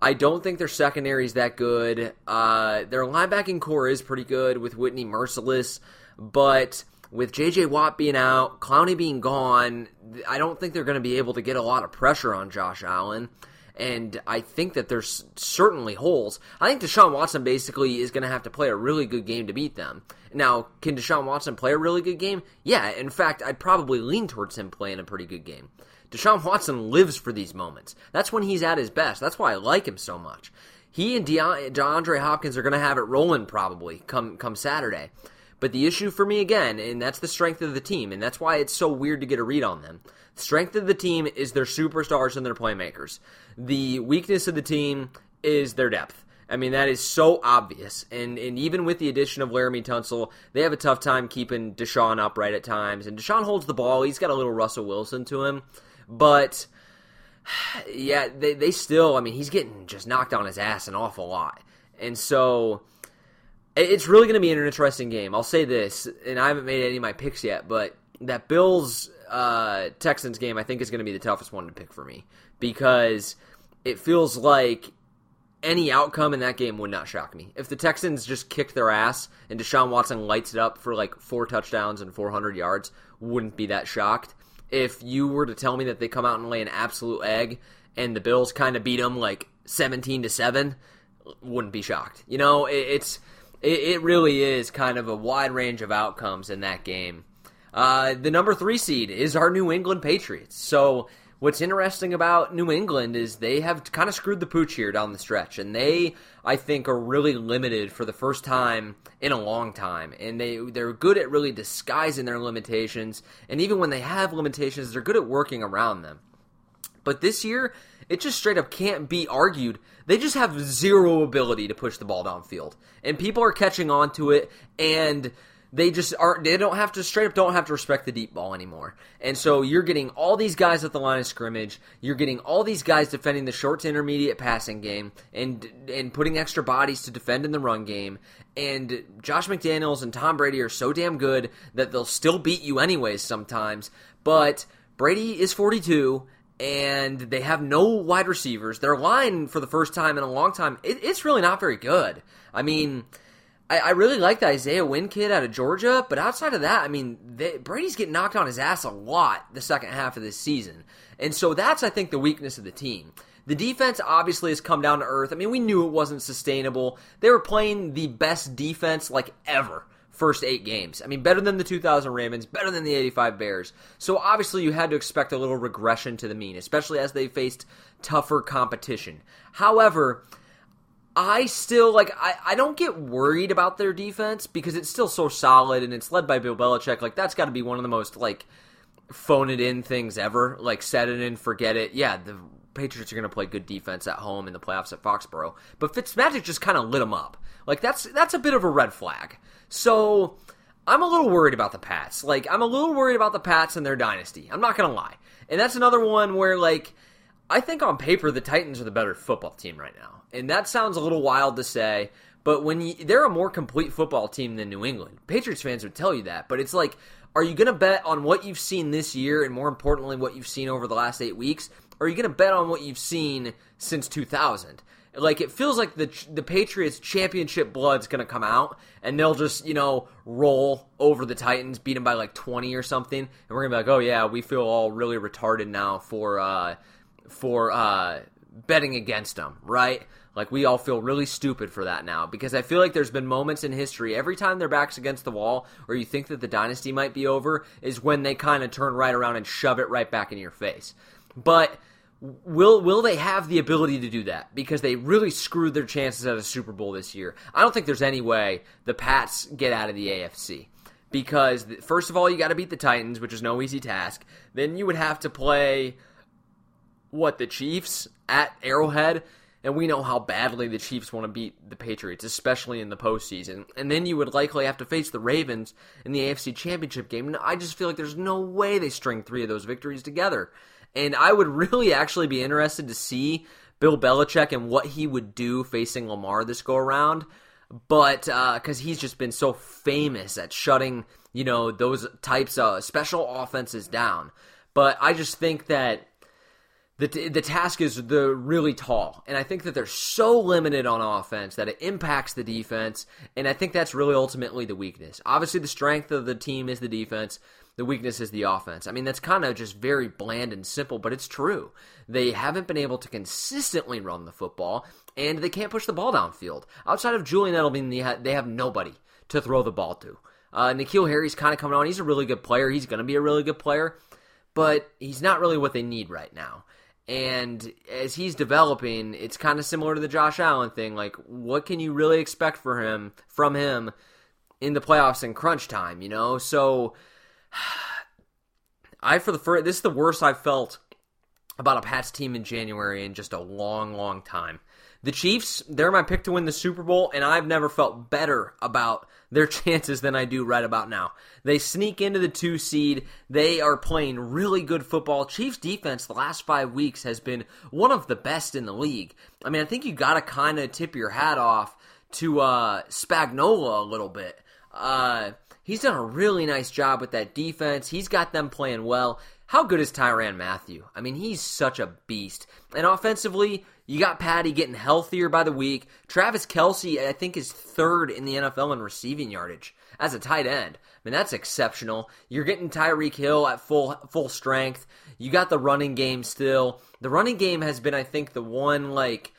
I don't think their secondary is that good. Uh, their linebacking core is pretty good with Whitney Mercilus, but with J.J. Watt being out, Clowney being gone, I don't think they're going to be able to get a lot of pressure on Josh Allen. And I think that there's certainly holes. I think Deshaun Watson basically is going to have to play a really good game to beat them. Now, can Deshaun Watson play a really good game? Yeah, in fact, I'd probably lean towards him playing a pretty good game. Deshaun Watson lives for these moments. That's when he's at his best. That's why I like him so much. He and De- DeAndre Hopkins are going to have it rolling probably come come Saturday. But the issue for me again, and that's the strength of the team, and that's why it's so weird to get a read on them. The strength of the team is their superstars and their playmakers. The weakness of the team is their depth. I mean, that is so obvious. And and even with the addition of Laremy Tunsil, they have a tough time keeping Deshaun upright at times. And Deshaun holds the ball. He's got a little Russell Wilson to him. But yeah, they, they still, I mean, he's getting just knocked on his ass an awful lot. And so it's really going to be an interesting game. I'll say this, and I haven't made any of my picks yet, but that Bills uh, Texans game I think is going to be the toughest one to pick for me because it feels like any outcome in that game would not shock me. If the Texans just kicked their ass and Deshaun Watson lights it up for like four touchdowns and 400 yards, wouldn't be that shocked if you were to tell me that they come out and lay an absolute egg and the Bills kind of beat them like 17 to 7, wouldn't be shocked. You know, it, it's it, it, really is kind of a wide range of outcomes in that game. Uh, the number 3 seed is our New England Patriots. So what's interesting about New England is they have kind of screwed the pooch here down the stretch, and they, I think, are really limited for the first time in a long time. And they they're good at really disguising their limitations, and even when they have limitations, they're good at working around them. But this year, it just straight up can't be argued. They just have zero ability to push the ball downfield, and people are catching on to it, and they just aren't they don't have to straight up don't have to respect the deep ball anymore. And so you're getting all these guys at the line of scrimmage, you're getting all these guys defending the short to intermediate passing game and and putting extra bodies to defend in the run game. And Josh McDaniels and Tom Brady are so damn good that they'll still beat you anyways sometimes. But Brady is 42 and they have no wide receivers. Their line for the first time in a long time, it, it's really not very good. I mean, I, I really like the Isaiah Wynn kid out of Georgia, but outside of that, I mean, they, Brady's getting knocked on his ass a lot the second half of this season. And so that's, I think, the weakness of the team. The defense obviously has come down to earth. I mean, we knew it wasn't sustainable. They were playing the best defense like ever first eight games. I mean, better than the 2000 Ravens, better than the 85 Bears. So obviously, you had to expect a little regression to the mean, especially as they faced tougher competition. However, I still like I, I don't get worried about their defense because it's still so solid and it's led by Bill Belichick. Like that's got to be one of the most like phone it in things ever. Like set it in, forget it. Yeah, the Patriots are going to play good defense at home in the playoffs at Foxborough, but Fitzmagic just kind of lit them up. Like that's that's a bit of a red flag. So I'm a little worried about the Pats. Like I'm a little worried about the Pats and their dynasty. I'm not going to lie. And that's another one where like I think on paper the Titans are the better football team right now, and that sounds a little wild to say. But when you, they're a more complete football team than New England, Patriots fans would tell you that. But it's like, are you going to bet on what you've seen this year, and more importantly, what you've seen over the last eight weeks? Or are you going to bet on what you've seen since 2000? Like it feels like the the Patriots championship blood's going to come out, and they'll just you know roll over the Titans, beat them by like 20 or something, and we're gonna be like, oh yeah, we feel all really retarded now for. uh for uh, betting against them, right? Like we all feel really stupid for that now because I feel like there's been moments in history every time their backs against the wall or you think that the dynasty might be over is when they kind of turn right around and shove it right back in your face. But will will they have the ability to do that because they really screwed their chances at a Super Bowl this year? I don't think there's any way the Pats get out of the AFC because first of all you got to beat the Titans, which is no easy task. Then you would have to play what the Chiefs at Arrowhead, and we know how badly the Chiefs want to beat the Patriots, especially in the postseason. And then you would likely have to face the Ravens in the AFC Championship game. And I just feel like there's no way they string three of those victories together. And I would really actually be interested to see Bill Belichick and what he would do facing Lamar this go around. But because uh, he's just been so famous at shutting, you know, those types of special offenses down. But I just think that the the task is the really tall, and I think that they're so limited on offense that it impacts the defense, and I think that's really ultimately the weakness. Obviously, the strength of the team is the defense. The weakness is the offense. I mean, that's kind of just very bland and simple, but it's true. They haven't been able to consistently run the football, and they can't push the ball downfield. Outside of Julian Edelman, they have nobody to throw the ball to. Uh, N'Keal Harry's kind of coming on. He's a really good player. He's going to be a really good player, but he's not really what they need right now. And as he's developing, it's kind of similar to the Josh Allen thing. Like, what can you really expect for him from him in the playoffs in crunch time? You know, so I for the first this is the worst I've felt about a Pats team in January in just a long, long time. The Chiefs, they're my pick to win the Super Bowl, and I've never felt better about their chances than I do right about now. They sneak into the two seed. They are playing really good football. Chiefs defense the last five weeks has been one of the best in the league. I mean, I think you got to kind of tip your hat off to uh, Spagnuolo a little bit. Uh, he's done a really nice job with that defense. He's got them playing well. How good is Tyrann Mathieu? I mean, he's such a beast. And offensively, you got Patty getting healthier by the week. Travis Kelce, I think, is third in the NFL in receiving yardage as a tight end. I mean, that's exceptional. You're getting Tyreek Hill at full full strength. You got the running game still. The running game has been, I think, the one like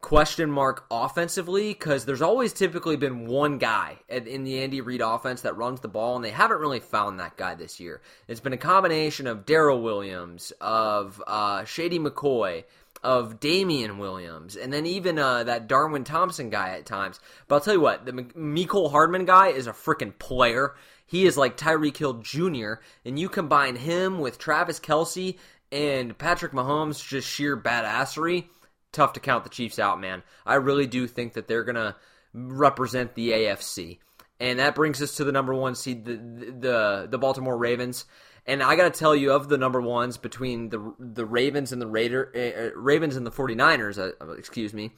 question mark offensively because there's always typically been one guy in the Andy Reid offense that runs the ball, and they haven't really found that guy this year. It's been a combination of Darrel Williams, of uh, Shady McCoy, of Damien Williams, and then even uh, that Darwin Thompson guy at times. But I'll tell you what, the Mecole Hardman guy is a freaking player. He is like Tyreek Hill Jr., and you combine him with Travis Kelce and Patrick Mahomes' just sheer badassery. Tough to count the Chiefs out, man. I really do think that they're gonna represent the AFC, and that brings us to the number one seed, the the, the Baltimore Ravens. And I got to tell you, of the number ones between the the Ravens and the Raider, uh, Ravens and the 49ers, uh, excuse me,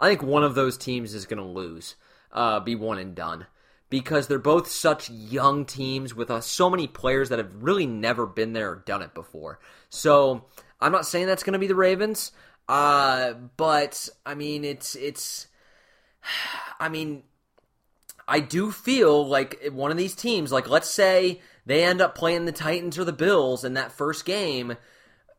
I think one of those teams is going to lose, uh, be one and done, because they're both such young teams with uh, so many players that have really never been there or done it before. So I'm not saying that's going to be the Ravens, uh, but I mean it's it's, I mean I do feel like one of these teams, like let's say they end up playing the Titans or the Bills in that first game,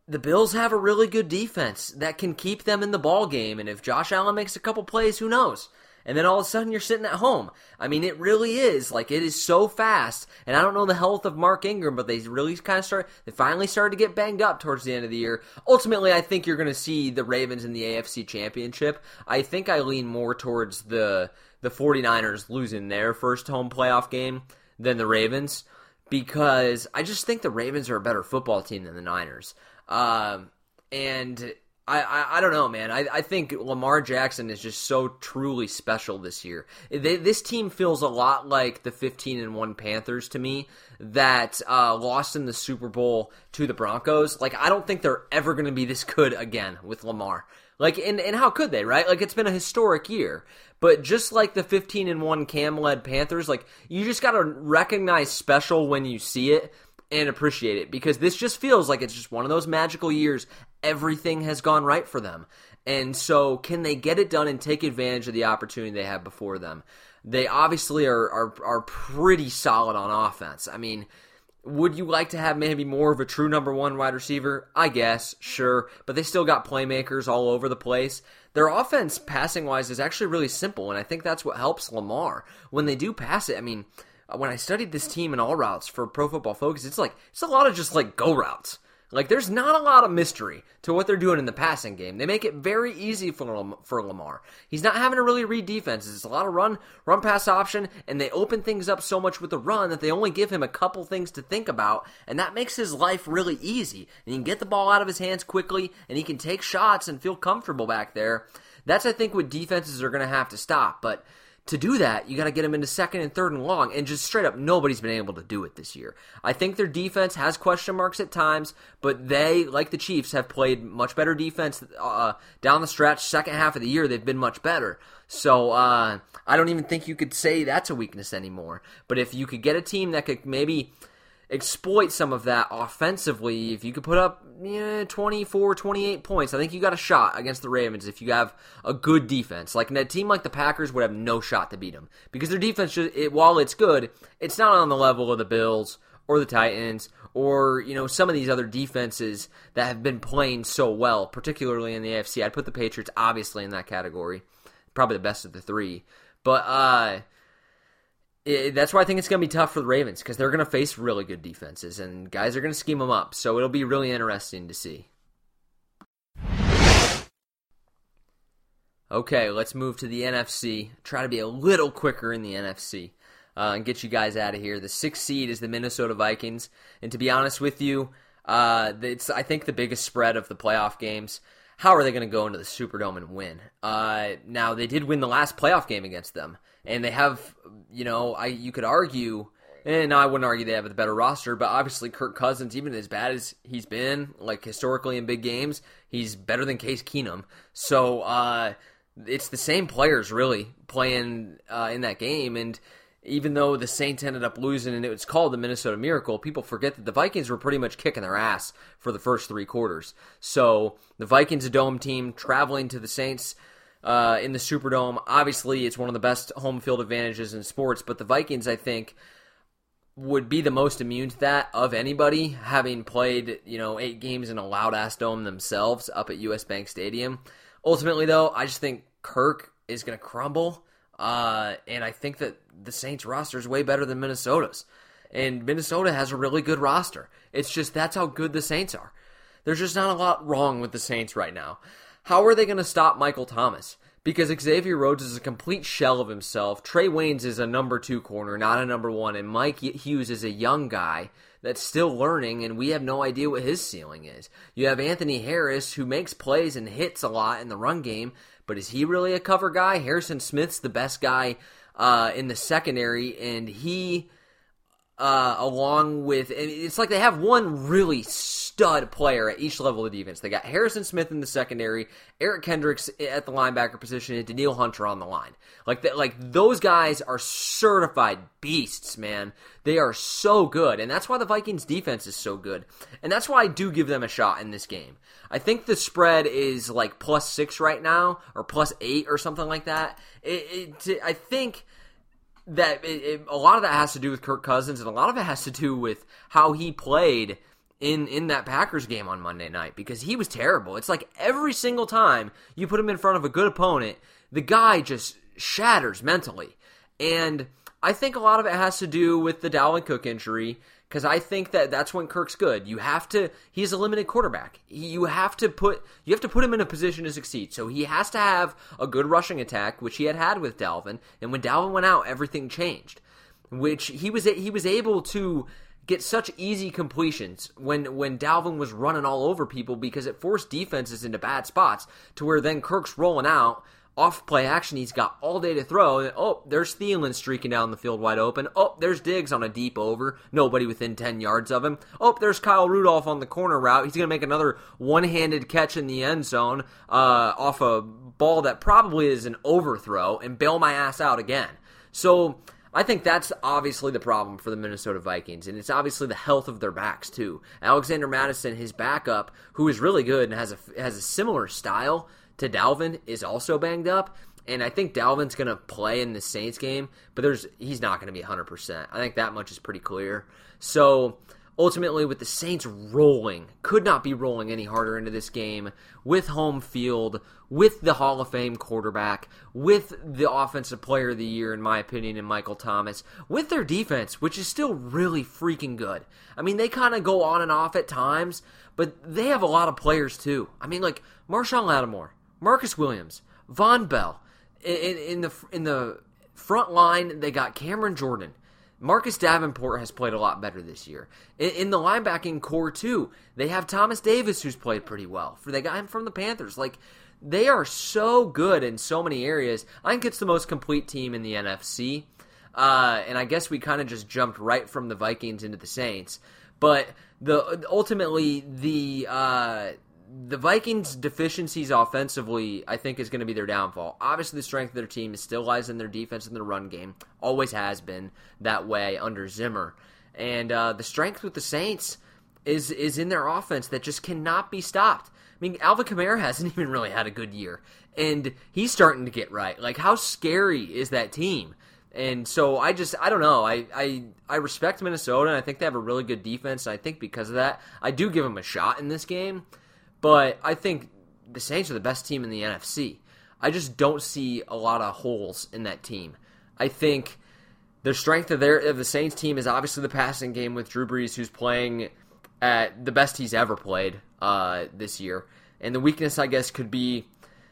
the Bills have a really good defense that can keep them in the ball game. And if Josh Allen makes a couple plays, who knows? And then all of a sudden you're sitting at home. I mean, it really is like it is so fast. And I don't know the health of Mark Ingram, but they really kind of start. They finally started to get banged up towards the end of the year. Ultimately, I think you're going to see the Ravens in the AFC Championship. I think I lean more towards the the 49ers losing their first home playoff game than the Ravens because I just think the Ravens are a better football team than the Niners. Um, and I, I, I, don't know, man. I, I think Lamar Jackson is just so truly special this year. They, this team feels a lot like the 15 and 1 Panthers to me that uh, lost in the Super Bowl to the Broncos. Like, I don't think they're ever going to be this good again with Lamar. Like, and, and how could they, right? Like, it's been a historic year. But just like the 15 and 1 Cam led Panthers, like, you just got to recognize special when you see it and appreciate it because this just feels like it's just one of those magical years. Everything has gone right for them. And so, can they get it done and take advantage of the opportunity they have before them? They obviously are, are, are pretty solid on offense. I mean, would you like to have maybe more of a true number one wide receiver? I guess, sure. But they still got playmakers all over the place. Their offense, passing wise, is actually really simple, and I think that's what helps Lamar. When they do pass it, I mean, when I studied this team in all routes for Pro Football Focus, it's like it's a lot of just like go routes. Like there's not a lot of mystery to what they're doing in the passing game. They make it very easy for for Lamar. He's not having to really read defenses. It's a lot of run run pass option, and they open things up so much with the run that they only give him a couple things to think about, and that makes his life really easy. And he can get the ball out of his hands quickly, and he can take shots and feel comfortable back there. That's I think what defenses are going to have to stop, but to do that, you got to get them into second and third and long, and just straight up, nobody's been able to do it this year. I think their defense has question marks at times, but they, like the Chiefs, have played much better defense uh, down the stretch. Second half of the year, they've been much better. So uh, I don't even think you could say that's a weakness anymore. But if you could get a team that could maybe exploit some of that offensively, if you could put up know, 24, 28 points, I think you got a shot against the Ravens if you have a good defense. Like a team like the Packers would have no shot to beat them because their defense, just, it, while it's good, it's not on the level of the Bills or the Titans or you know some of these other defenses that have been playing so well, particularly in the AFC. I'd put the Patriots obviously in that category, probably the best of the three. But uh, it, that's why I think it's going to be tough for the Ravens because they're going to face really good defenses and guys are going to scheme them up. So it'll be really interesting to see. Okay, let's move to the NFC. Try to be a little quicker in the NFC uh, and get you guys out of here. The sixth seed is the Minnesota Vikings, and to be honest with you, uh, it's I think the biggest spread of the playoff games. How are they going to go into the Superdome and win? Uh, now they did win the last playoff game against them, and they have, you know, I you could argue, and I wouldn't argue they have the better roster, but obviously Kirk Cousins, even as bad as he's been, like historically in big games, he's better than Case Keenum. So uh, it's the same players really playing uh, in that game, and even though the Saints ended up losing and it was called the Minnesota Miracle, people forget that the Vikings were pretty much kicking their ass for the first three quarters. So the Vikings, a dome team, traveling to the Saints uh, in the Superdome. Obviously, it's one of the best home field advantages in sports, but the Vikings, I think, would be the most immune to that of anybody, having played you know eight games in a loud ass dome themselves up at US Bank Stadium. Ultimately, though, I just think Kirk is going to crumble, uh, and I think that the Saints roster is way better than Minnesota's. And Minnesota has a really good roster. It's just that's how good the Saints are. There's just not a lot wrong with the Saints right now. How are they going to stop Michael Thomas? Because Xavier Rhodes is a complete shell of himself. Trae Waynes is a number two corner, not a number one. And Mike Hughes is a young guy that's still learning, and we have no idea what his ceiling is. You have Anthony Harris, who makes plays and hits a lot in the run game, but is he really a cover guy? Harrison Smith's the best guy uh, in the secondary, and he, uh, along with, it's like they have one really stud player at each level of defense. They got Harrison Smith in the secondary, Eric Kendricks at the linebacker position, and Danielle Hunter on the line. Like that, like those guys are certified beasts, man. They are so good, and that's why the Vikings defense is so good, and that's why I do give them a shot in this game. I think the spread is like plus six right now, or plus eight, or something like that. It, it, I think that it, it, a lot of that has to do with Kirk Cousins, and a lot of it has to do with how he played in in that Packers game on Monday night because he was terrible. It's like every single time you put him in front of a good opponent, the guy just shatters mentally. And I think a lot of it has to do with the Dalvin Cook injury because I think that that's when Kirk's good. You have to. He's a limited quarterback. You have to put you have to put him in a position to succeed. So he has to have a good rushing attack, which he had had with Dalvin. And when Dalvin went out, everything changed. Which he was he was able to get such easy completions when when Dalvin was running all over people because it forced defenses into bad spots to where then Kirk's rolling out off play action. He's got all day to throw. Oh, there's Thielen streaking down the field wide open. Oh, there's Diggs on a deep over. Nobody within 10 yards of him. Oh, there's Kyle Rudolph on the corner route. He's going to make another one handed catch in the end zone uh, off a ball that probably is an overthrow and bail my ass out again. So I think that's obviously the problem for the Minnesota Vikings, and it's obviously the health of their backs too. Alexander Mattison, his backup, who is really good and has a has a similar style to Dalvin, is also banged up. And I think Dalvin's going to play in the Saints game, but there's he's not going to be 100%. I think that much is pretty clear. So ultimately with the Saints rolling, could not be rolling any harder into this game with home field, with the Hall of Fame quarterback, with the offensive player of the year, in my opinion, in Michael Thomas, with their defense, which is still really freaking good. I mean, they kind of go on and off at times, but they have a lot of players too. I mean, like Marshon Lattimore, Marcus Williams, Vonn Bell. In, in the in the front line, they got Cameron Jordan. Marcus Davenport has played a lot better this year. In, in, the linebacking core too, they have Thomas Davis who's played pretty well. For they got him from the Panthers. Like they are so good in so many areas. I think it's the most complete team in the NFC. Uh, and I guess we kind of just jumped right from the Vikings into the Saints. But the ultimately the uh, the Vikings' deficiencies offensively, I think, is going to be their downfall. Obviously, the strength of their team still lies in their defense and their run game. Always has been that way under Zimmer. And uh, the strength with the Saints is is in their offense that just cannot be stopped. I mean, Alvin Kamara hasn't even really had a good year, and he's starting to get right. Like, how scary is that team? And so I just I don't know. I, I I respect Minnesota and I think they have a really good defense. And I think because of that, I do give them a shot in this game. But I think the Saints are the best team in the NFC. I just don't see a lot of holes in that team. I think the strength of their of the Saints team is obviously the passing game with Drew Brees, who's playing at the best he's ever played uh, this year. And the weakness, I guess, could be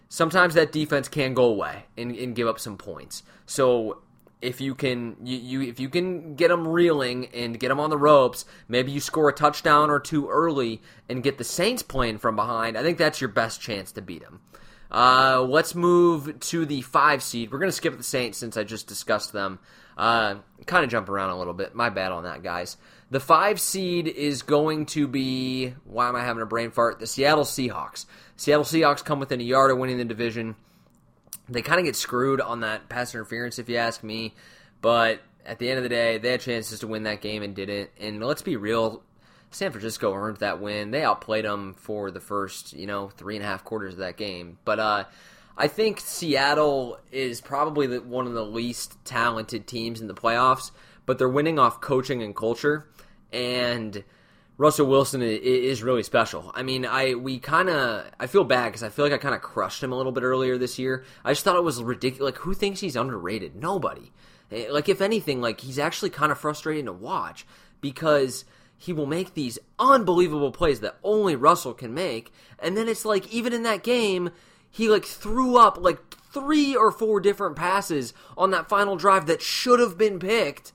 sometimes that defense can go away and, and give up some points. So if you can you, you if you can get them reeling and get them on the ropes, maybe you score a touchdown or two early and get the Saints playing from behind. I think that's your best chance to beat them. Uh, let's move to the five seed. We're going to skip the Saints since I just discussed them. Uh, kind of jump around a little bit. My bad on that, guys. The five seed is going to be why am I having a brain fart? The Seattle Seahawks. Seattle Seahawks come within a yard of winning the division they kind of get screwed on that pass interference, if you ask me. But at the end of the day, they had chances to win that game and didn't. And let's be real, San Francisco earned that win. They outplayed them for the first, you know, three and a half quarters of that game. But uh, I think Seattle is probably the, one of the least talented teams in the playoffs, but they're winning off coaching and culture. And Russell Wilson is really special. I mean, I we kind of I feel bad because I feel like I kind of crushed him a little bit earlier this year. I just thought it was ridiculous. Like, who thinks he's underrated? Nobody. Eh, like, if anything, like he's actually kind of frustrating to watch because he will make these unbelievable plays that only Russell can make, and then it's like even in that game, he like threw up like three or four different passes on that final drive that should have been picked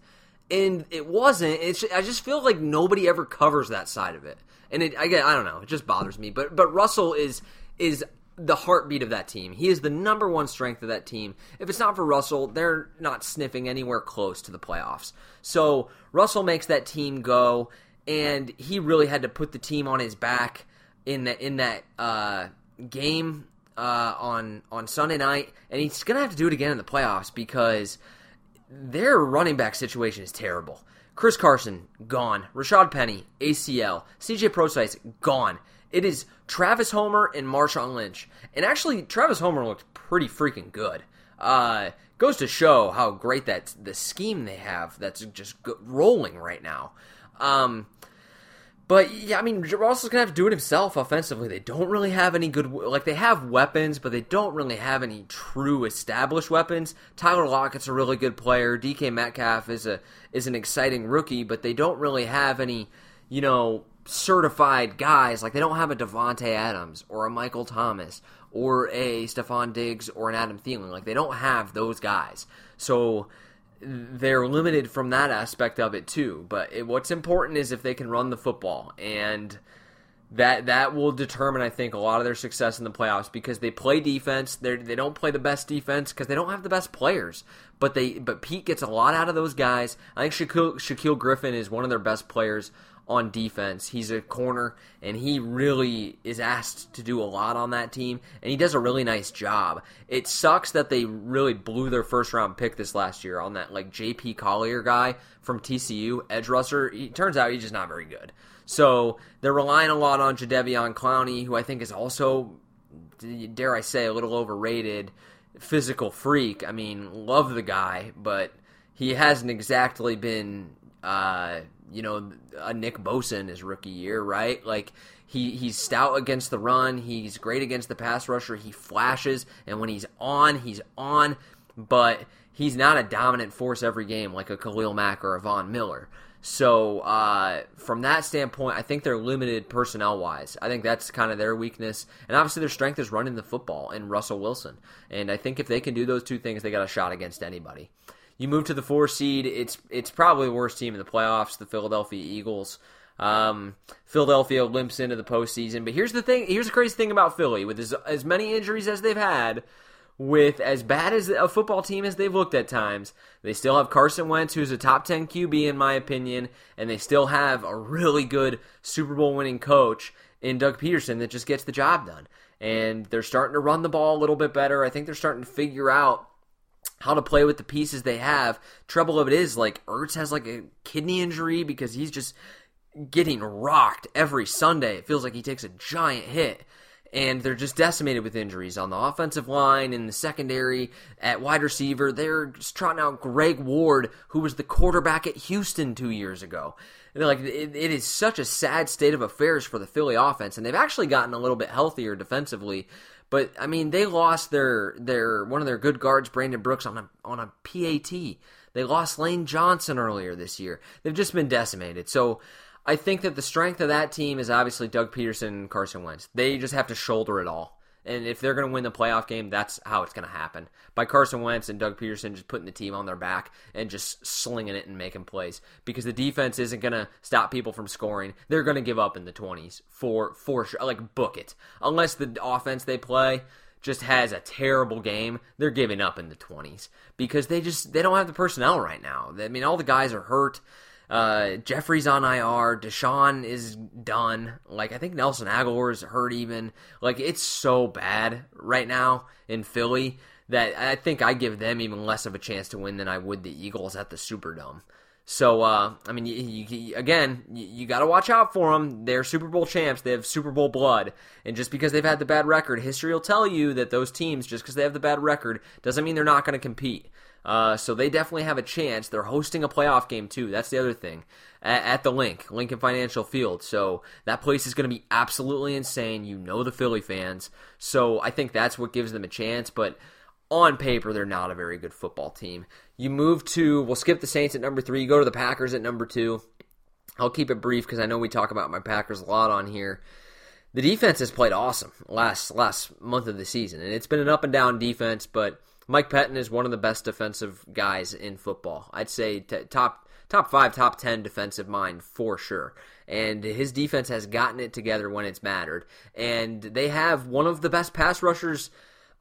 and it wasn't. It's I just feel like nobody ever covers that side of it, and it I get I don't know. It just bothers me. But but Russell is is the heartbeat of that team. He is the number one strength of that team. If it's not for Russell, they're not sniffing anywhere close to the playoffs. So Russell makes that team go, and he really had to put the team on his back in that in that uh, game uh, on on Sunday night, and he's gonna have to do it again in the playoffs because their running back situation is terrible. Chris Carson, gone. Rashad Penny, ACL. CJ Prosise, gone. It is Travis Homer and Marshawn Lynch. And actually, Travis Homer looked pretty freaking good. Uh, goes to show how great that the scheme they have that's just rolling right now. Um, but yeah, I mean, Russell's gonna have to do it himself offensively. They don't really have any good, like they have weapons, but they don't really have any true established weapons. Tyler Lockett's a really good player. DK Metcalf is a is an exciting rookie, but they don't really have any, you know, certified guys. Like they don't have a Davante Adams or a Michael Thomas or a Stefon Diggs or an Adam Thielen. Like they don't have those guys. So they're limited from that aspect of it too. But it, what's important is if they can run the football, and that that will determine, I think, a lot of their success in the playoffs because they play defense. They they don't play the best defense because they don't have the best players. But they but Pete gets a lot out of those guys. I think Shaquill, Shaquill Griffin is one of their best players on defense. He's a corner, and he really is asked to do a lot on that team, and he does a really nice job. It sucks that they really blew their first round pick this last year on that like J.P. Collier guy from TCU, edge rusher. He turns out he's just not very good. So they're relying a lot on Jadeveon Clowney, who I think is also, dare I say, a little overrated. Physical freak. I mean, love the guy, but he hasn't exactly been. Uh, you know, a Nick Bosa in his rookie year, right? Like he he's stout against the run, he's great against the pass rusher, he flashes, and when he's on, he's on, but he's not a dominant force every game like a Khalil Mack or a Von Miller. So uh, from that standpoint, I think they're limited personnel wise. I think that's kind of their weakness, and obviously their strength is running the football and Russell Wilson. And I think if they can do those two things, they got a shot against anybody. You move to the four seed. It's it's probably the worst team in the playoffs, the Philadelphia Eagles. Um, Philadelphia limps into the postseason. But here's the thing. Here's the crazy thing about Philly. With as, as many injuries as they've had, with as bad as a football team as they've looked at times, they still have Carson Wentz, who's a top 10 QB in my opinion, and they still have a really good Super Bowl winning coach in Doug Pederson that just gets the job done. And they're starting to run the ball a little bit better. I think they're starting to figure out how to play with the pieces they have. Trouble of it is, like, Ertz has like a kidney injury because he's just getting rocked every Sunday. It feels like he takes a giant hit. And they're just decimated with injuries on the offensive line, in the secondary, at wide receiver. They're just trotting out Greg Ward, who was the quarterback at Houston two years ago. And like it, it is such a sad state of affairs for the Philly offense, and they've actually gotten a little bit healthier defensively but I mean, they lost their their one of their good guards, Brandon Brooks, on a on a PAT. They lost Lane Johnson earlier this year. They've just been decimated. So I think that the strength of that team is obviously Doug Pederson and Carson Wentz. They just have to shoulder it all. And if they're going to win the playoff game, that's how it's going to happen. By Carson Wentz and Doug Pederson just putting the team on their back and just slinging it and making plays. Because the defense isn't going to stop people from scoring. They're going to give up in the 20s for, for sure. Like, book it. Unless the offense they play just has a terrible game, they're giving up in the 20s. Because they just, they don't have the personnel right now. I mean, all the guys are hurt. Uh, Jeffery's on IR. DeSean is done. Like I think Nelson Agholor is hurt. Even like it's so bad right now in Philly that I think I give them even less of a chance to win than I would the Eagles at the Superdome. So uh, I mean, you, you, again, you, you got to watch out for them. They're Super Bowl champs. They have Super Bowl blood, and just because they've had the bad record, history will tell you that those teams, just because they have the bad record, doesn't mean they're not going to compete. Uh, so they definitely have a chance. They're hosting a playoff game too. That's the other thing at, at the Link, Lincoln Financial Field. So that place is going to be absolutely insane. You know the Philly fans. So I think that's what gives them a chance. But on paper, they're not a very good football team. You move to, we'll skip the Saints at number three. You go to the Packers at number two. I'll keep it brief because I know we talk about my Packers a lot on here. The defense has played awesome last last month of the season, and it's been an up and down defense, but Mike Pettine is one of the best defensive guys in football. I'd say t- top top five, top ten defensive mind for sure. And his defense has gotten it together when it's mattered. And they have one of the best pass rushers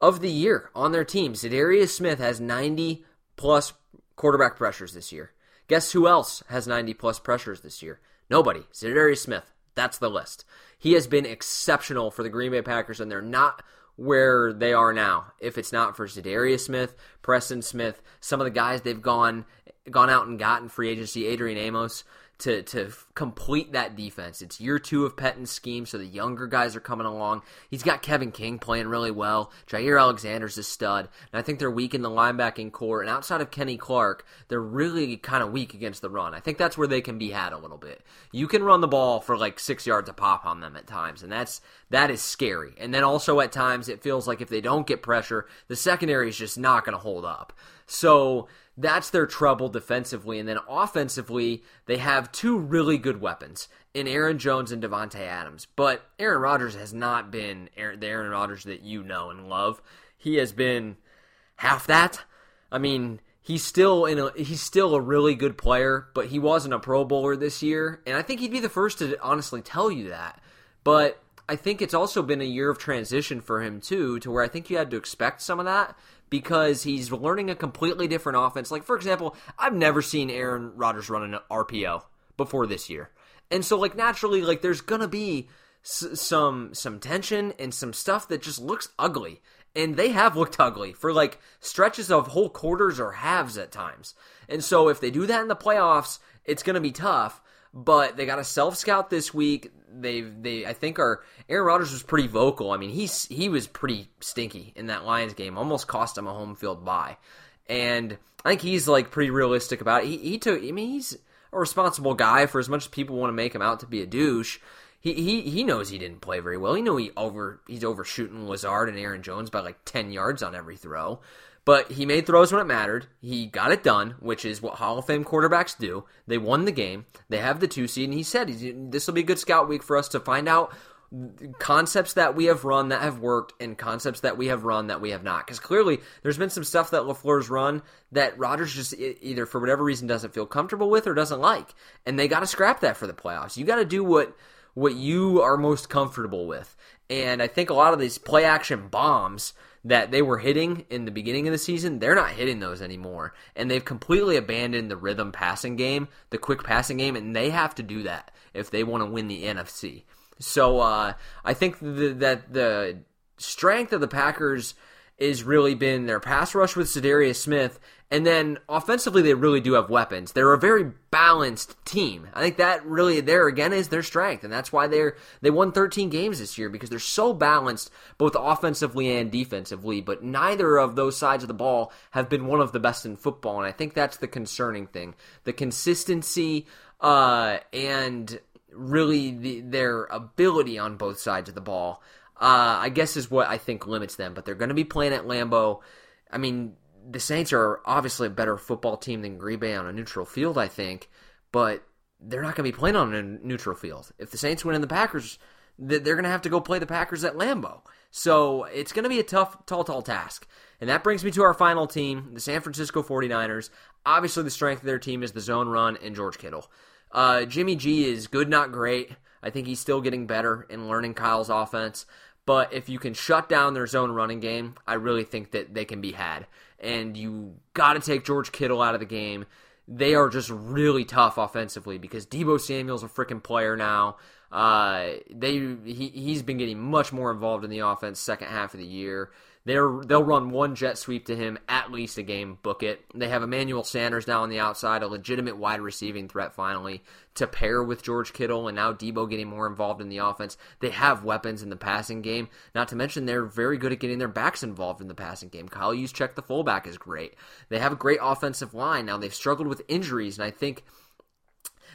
of the year on their team. Za'Darius Smith has 90 plus quarterback pressures this year. Guess who else has 90 plus pressures this year? Nobody. Za'Darius Smith. That's the list. He has been exceptional for the Green Bay Packers, and they're not where they are now. If it's not for Za'Darius Smith, Preston Smith, some of the guys they've gone gone out and gotten free agency, Adrian Amos, to to complete that defense. It's year two of Pettine's scheme, so the younger guys are coming along. He's got Kevin King playing really well. Jaire Alexander's a stud, and I think they're weak in the linebacking core. And outside of Kenny Clark, they're really kind of weak against the run. I think that's where they can be had a little bit. You can run the ball for like six yards a pop on them at times, and that's that is scary. And then also at times it feels like if they don't get pressure, the secondary is just not going to hold up. So that's their trouble defensively. And then offensively, they have two really good weapons in Aaron Jones and Davante Adams. But Aaron Rodgers has not been the Aaron Rodgers that you know and love. He has been half that. I mean, he's still in a he's still a really good player, but he wasn't a Pro Bowler this year, and I think he'd be the first to honestly tell you that. But I think it's also been a year of transition for him too, to where I think you had to expect some of that because he's learning a completely different offense. Like for example, I've never seen Aaron Rodgers run an RPO before this year, and so like naturally, like there's gonna be s- some some tension and some stuff that just looks ugly. And they have looked ugly for like stretches of whole quarters or halves at times. And so if they do that in the playoffs, it's going to be tough but they got a self scout this week. They they I think are Aaron Rodgers was pretty vocal. I mean he's he was pretty stinky in that Lions game, almost cost him a home field bye. And I think he's like pretty realistic about it. He he took I mean he's a responsible guy for as much as people want to make him out to be a douche. He, he he knows he didn't play very well. He know he over he's overshooting Lazard and Aaron Jones by like ten yards on every throw. But he made throws when it mattered. He got it done, which is what Hall of Fame quarterbacks do. They won the game. They have the two seed, and he said this will be a good scout week for us to find out concepts that we have run that have worked and concepts that we have run that we have not. Because clearly, there's been some stuff that LaFleur's run that Rodgers just either for whatever reason doesn't feel comfortable with or doesn't like, and they got to scrap that for the playoffs. You got to do what what you are most comfortable with. And I think a lot of these play action bombs that they were hitting in the beginning of the season, they're not hitting those anymore. And they've completely abandoned the rhythm passing game, the quick passing game, and they have to do that if they want to win the NFC. So uh, I think the, that the strength of the Packers is really been their pass rush with Za'Darius Smith and then offensively, they really do have weapons. They're a very balanced team. I think that really there again is their strength, and that's why they're they won 13 games this year because they're so balanced both offensively and defensively. But neither of those sides of the ball have been one of the best in football, and I think that's the concerning thing: the consistency uh, and really the, their ability on both sides of the ball. Uh, I guess is what I think limits them. But they're going to be playing at Lambeau. I mean, the Saints are obviously a better football team than Green Bay on a neutral field, I think, but they're not going to be playing on a neutral field. If the Saints win in the Packers, they're going to have to go play the Packers at Lambeau. So it's going to be a tough, tall, tall task. And that brings me to our final team, the San Francisco 49ers. Obviously, the strength of their team is the zone run and George Kittle. Uh, Jimmy G is good, not great. I think he's still getting better and learning Kyle's offense. But if you can shut down their zone running game, I really think that they can be had and you got to take George Kittle out of the game. They are just really tough offensively because Deebo Samuel's a freaking player now. Uh, they he he's been getting much more involved in the offense second half of the year. They're they'll run one jet sweep to him at least a game. Book it. They have Emmanuel Sanders now on the outside, a legitimate wide receiving threat finally to pair with George Kittle, and now Deebo getting more involved in the offense. They have weapons in the passing game. Not to mention they're very good at getting their backs involved in the passing game. Kyle Juszczyk, the fullback, is great. They have a great offensive line. Now they've struggled with injuries, and I think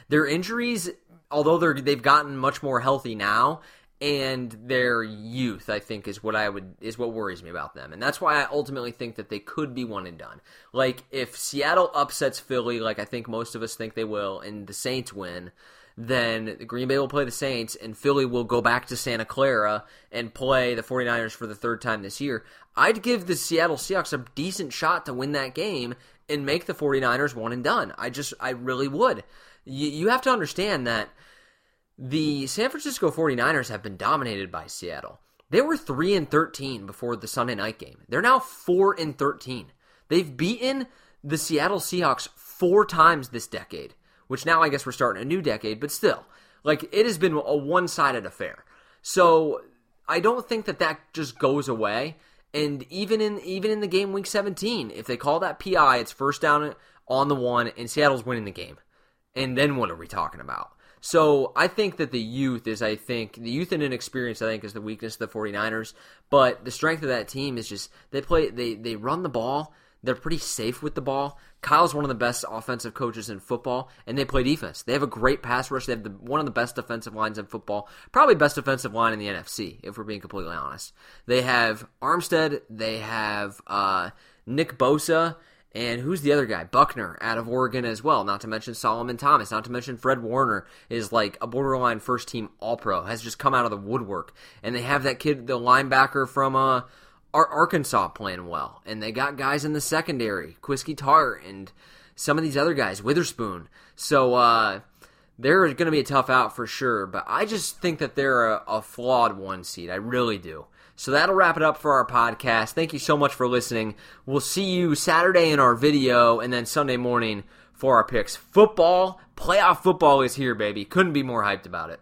their injuries although they're they've gotten much more healthy now and their youth i think is what i would is what worries me about them. And that's why i ultimately think that they could be one and done. Like if seattle upsets philly like i think most of us think they will and the saints win then green bay will play the saints and philly will go back to santa clara and play the 49ers for the third time this year. I'd give the seattle seahawks a decent shot to win that game and make the 49ers one and done. I just i really would. You, you have to understand that the San Francisco 49ers have been dominated by Seattle. They were 3 and 13 before the Sunday night game. They're now 4 and 13. They've beaten the Seattle Seahawks 4 times this decade, which now I guess we're starting a new decade, but still, like it has been a one-sided affair. So, I don't think that that just goes away. And even in even in the game week 17, if they call that PI, it's first down on the one and Seattle's winning the game and then what are we talking about? So I think that the youth is, I think, the youth and inexperience, I think, is the weakness of the 49ers. But the strength of that team is just they play, they they run the ball. They're pretty safe with the ball. Kyle's one of the best offensive coaches in football, and they play defense. They have a great pass rush. They have the, one of the best defensive lines in football, probably best defensive line in the NFC, if we're being completely honest. They have Armstead. They have uh, Nick Bosa. And who's the other guy? Buckner out of Oregon as well. Not to mention Solomon Thomas. Not to mention Fred Warner is like a borderline first team All Pro. Has just come out of the woodwork. And they have that kid, the linebacker from uh, Arkansas, playing well. And they got guys in the secondary, Quisky Tart and some of these other guys, Witherspoon. So uh, they're going to be a tough out for sure. But I just think that they're a, a flawed one seed. I really do. So that'll wrap it up for our podcast. Thank you so much for listening. We'll see you Saturday in our video and then Sunday morning for our picks. Football, playoff football is here, baby. Couldn't be more hyped about it.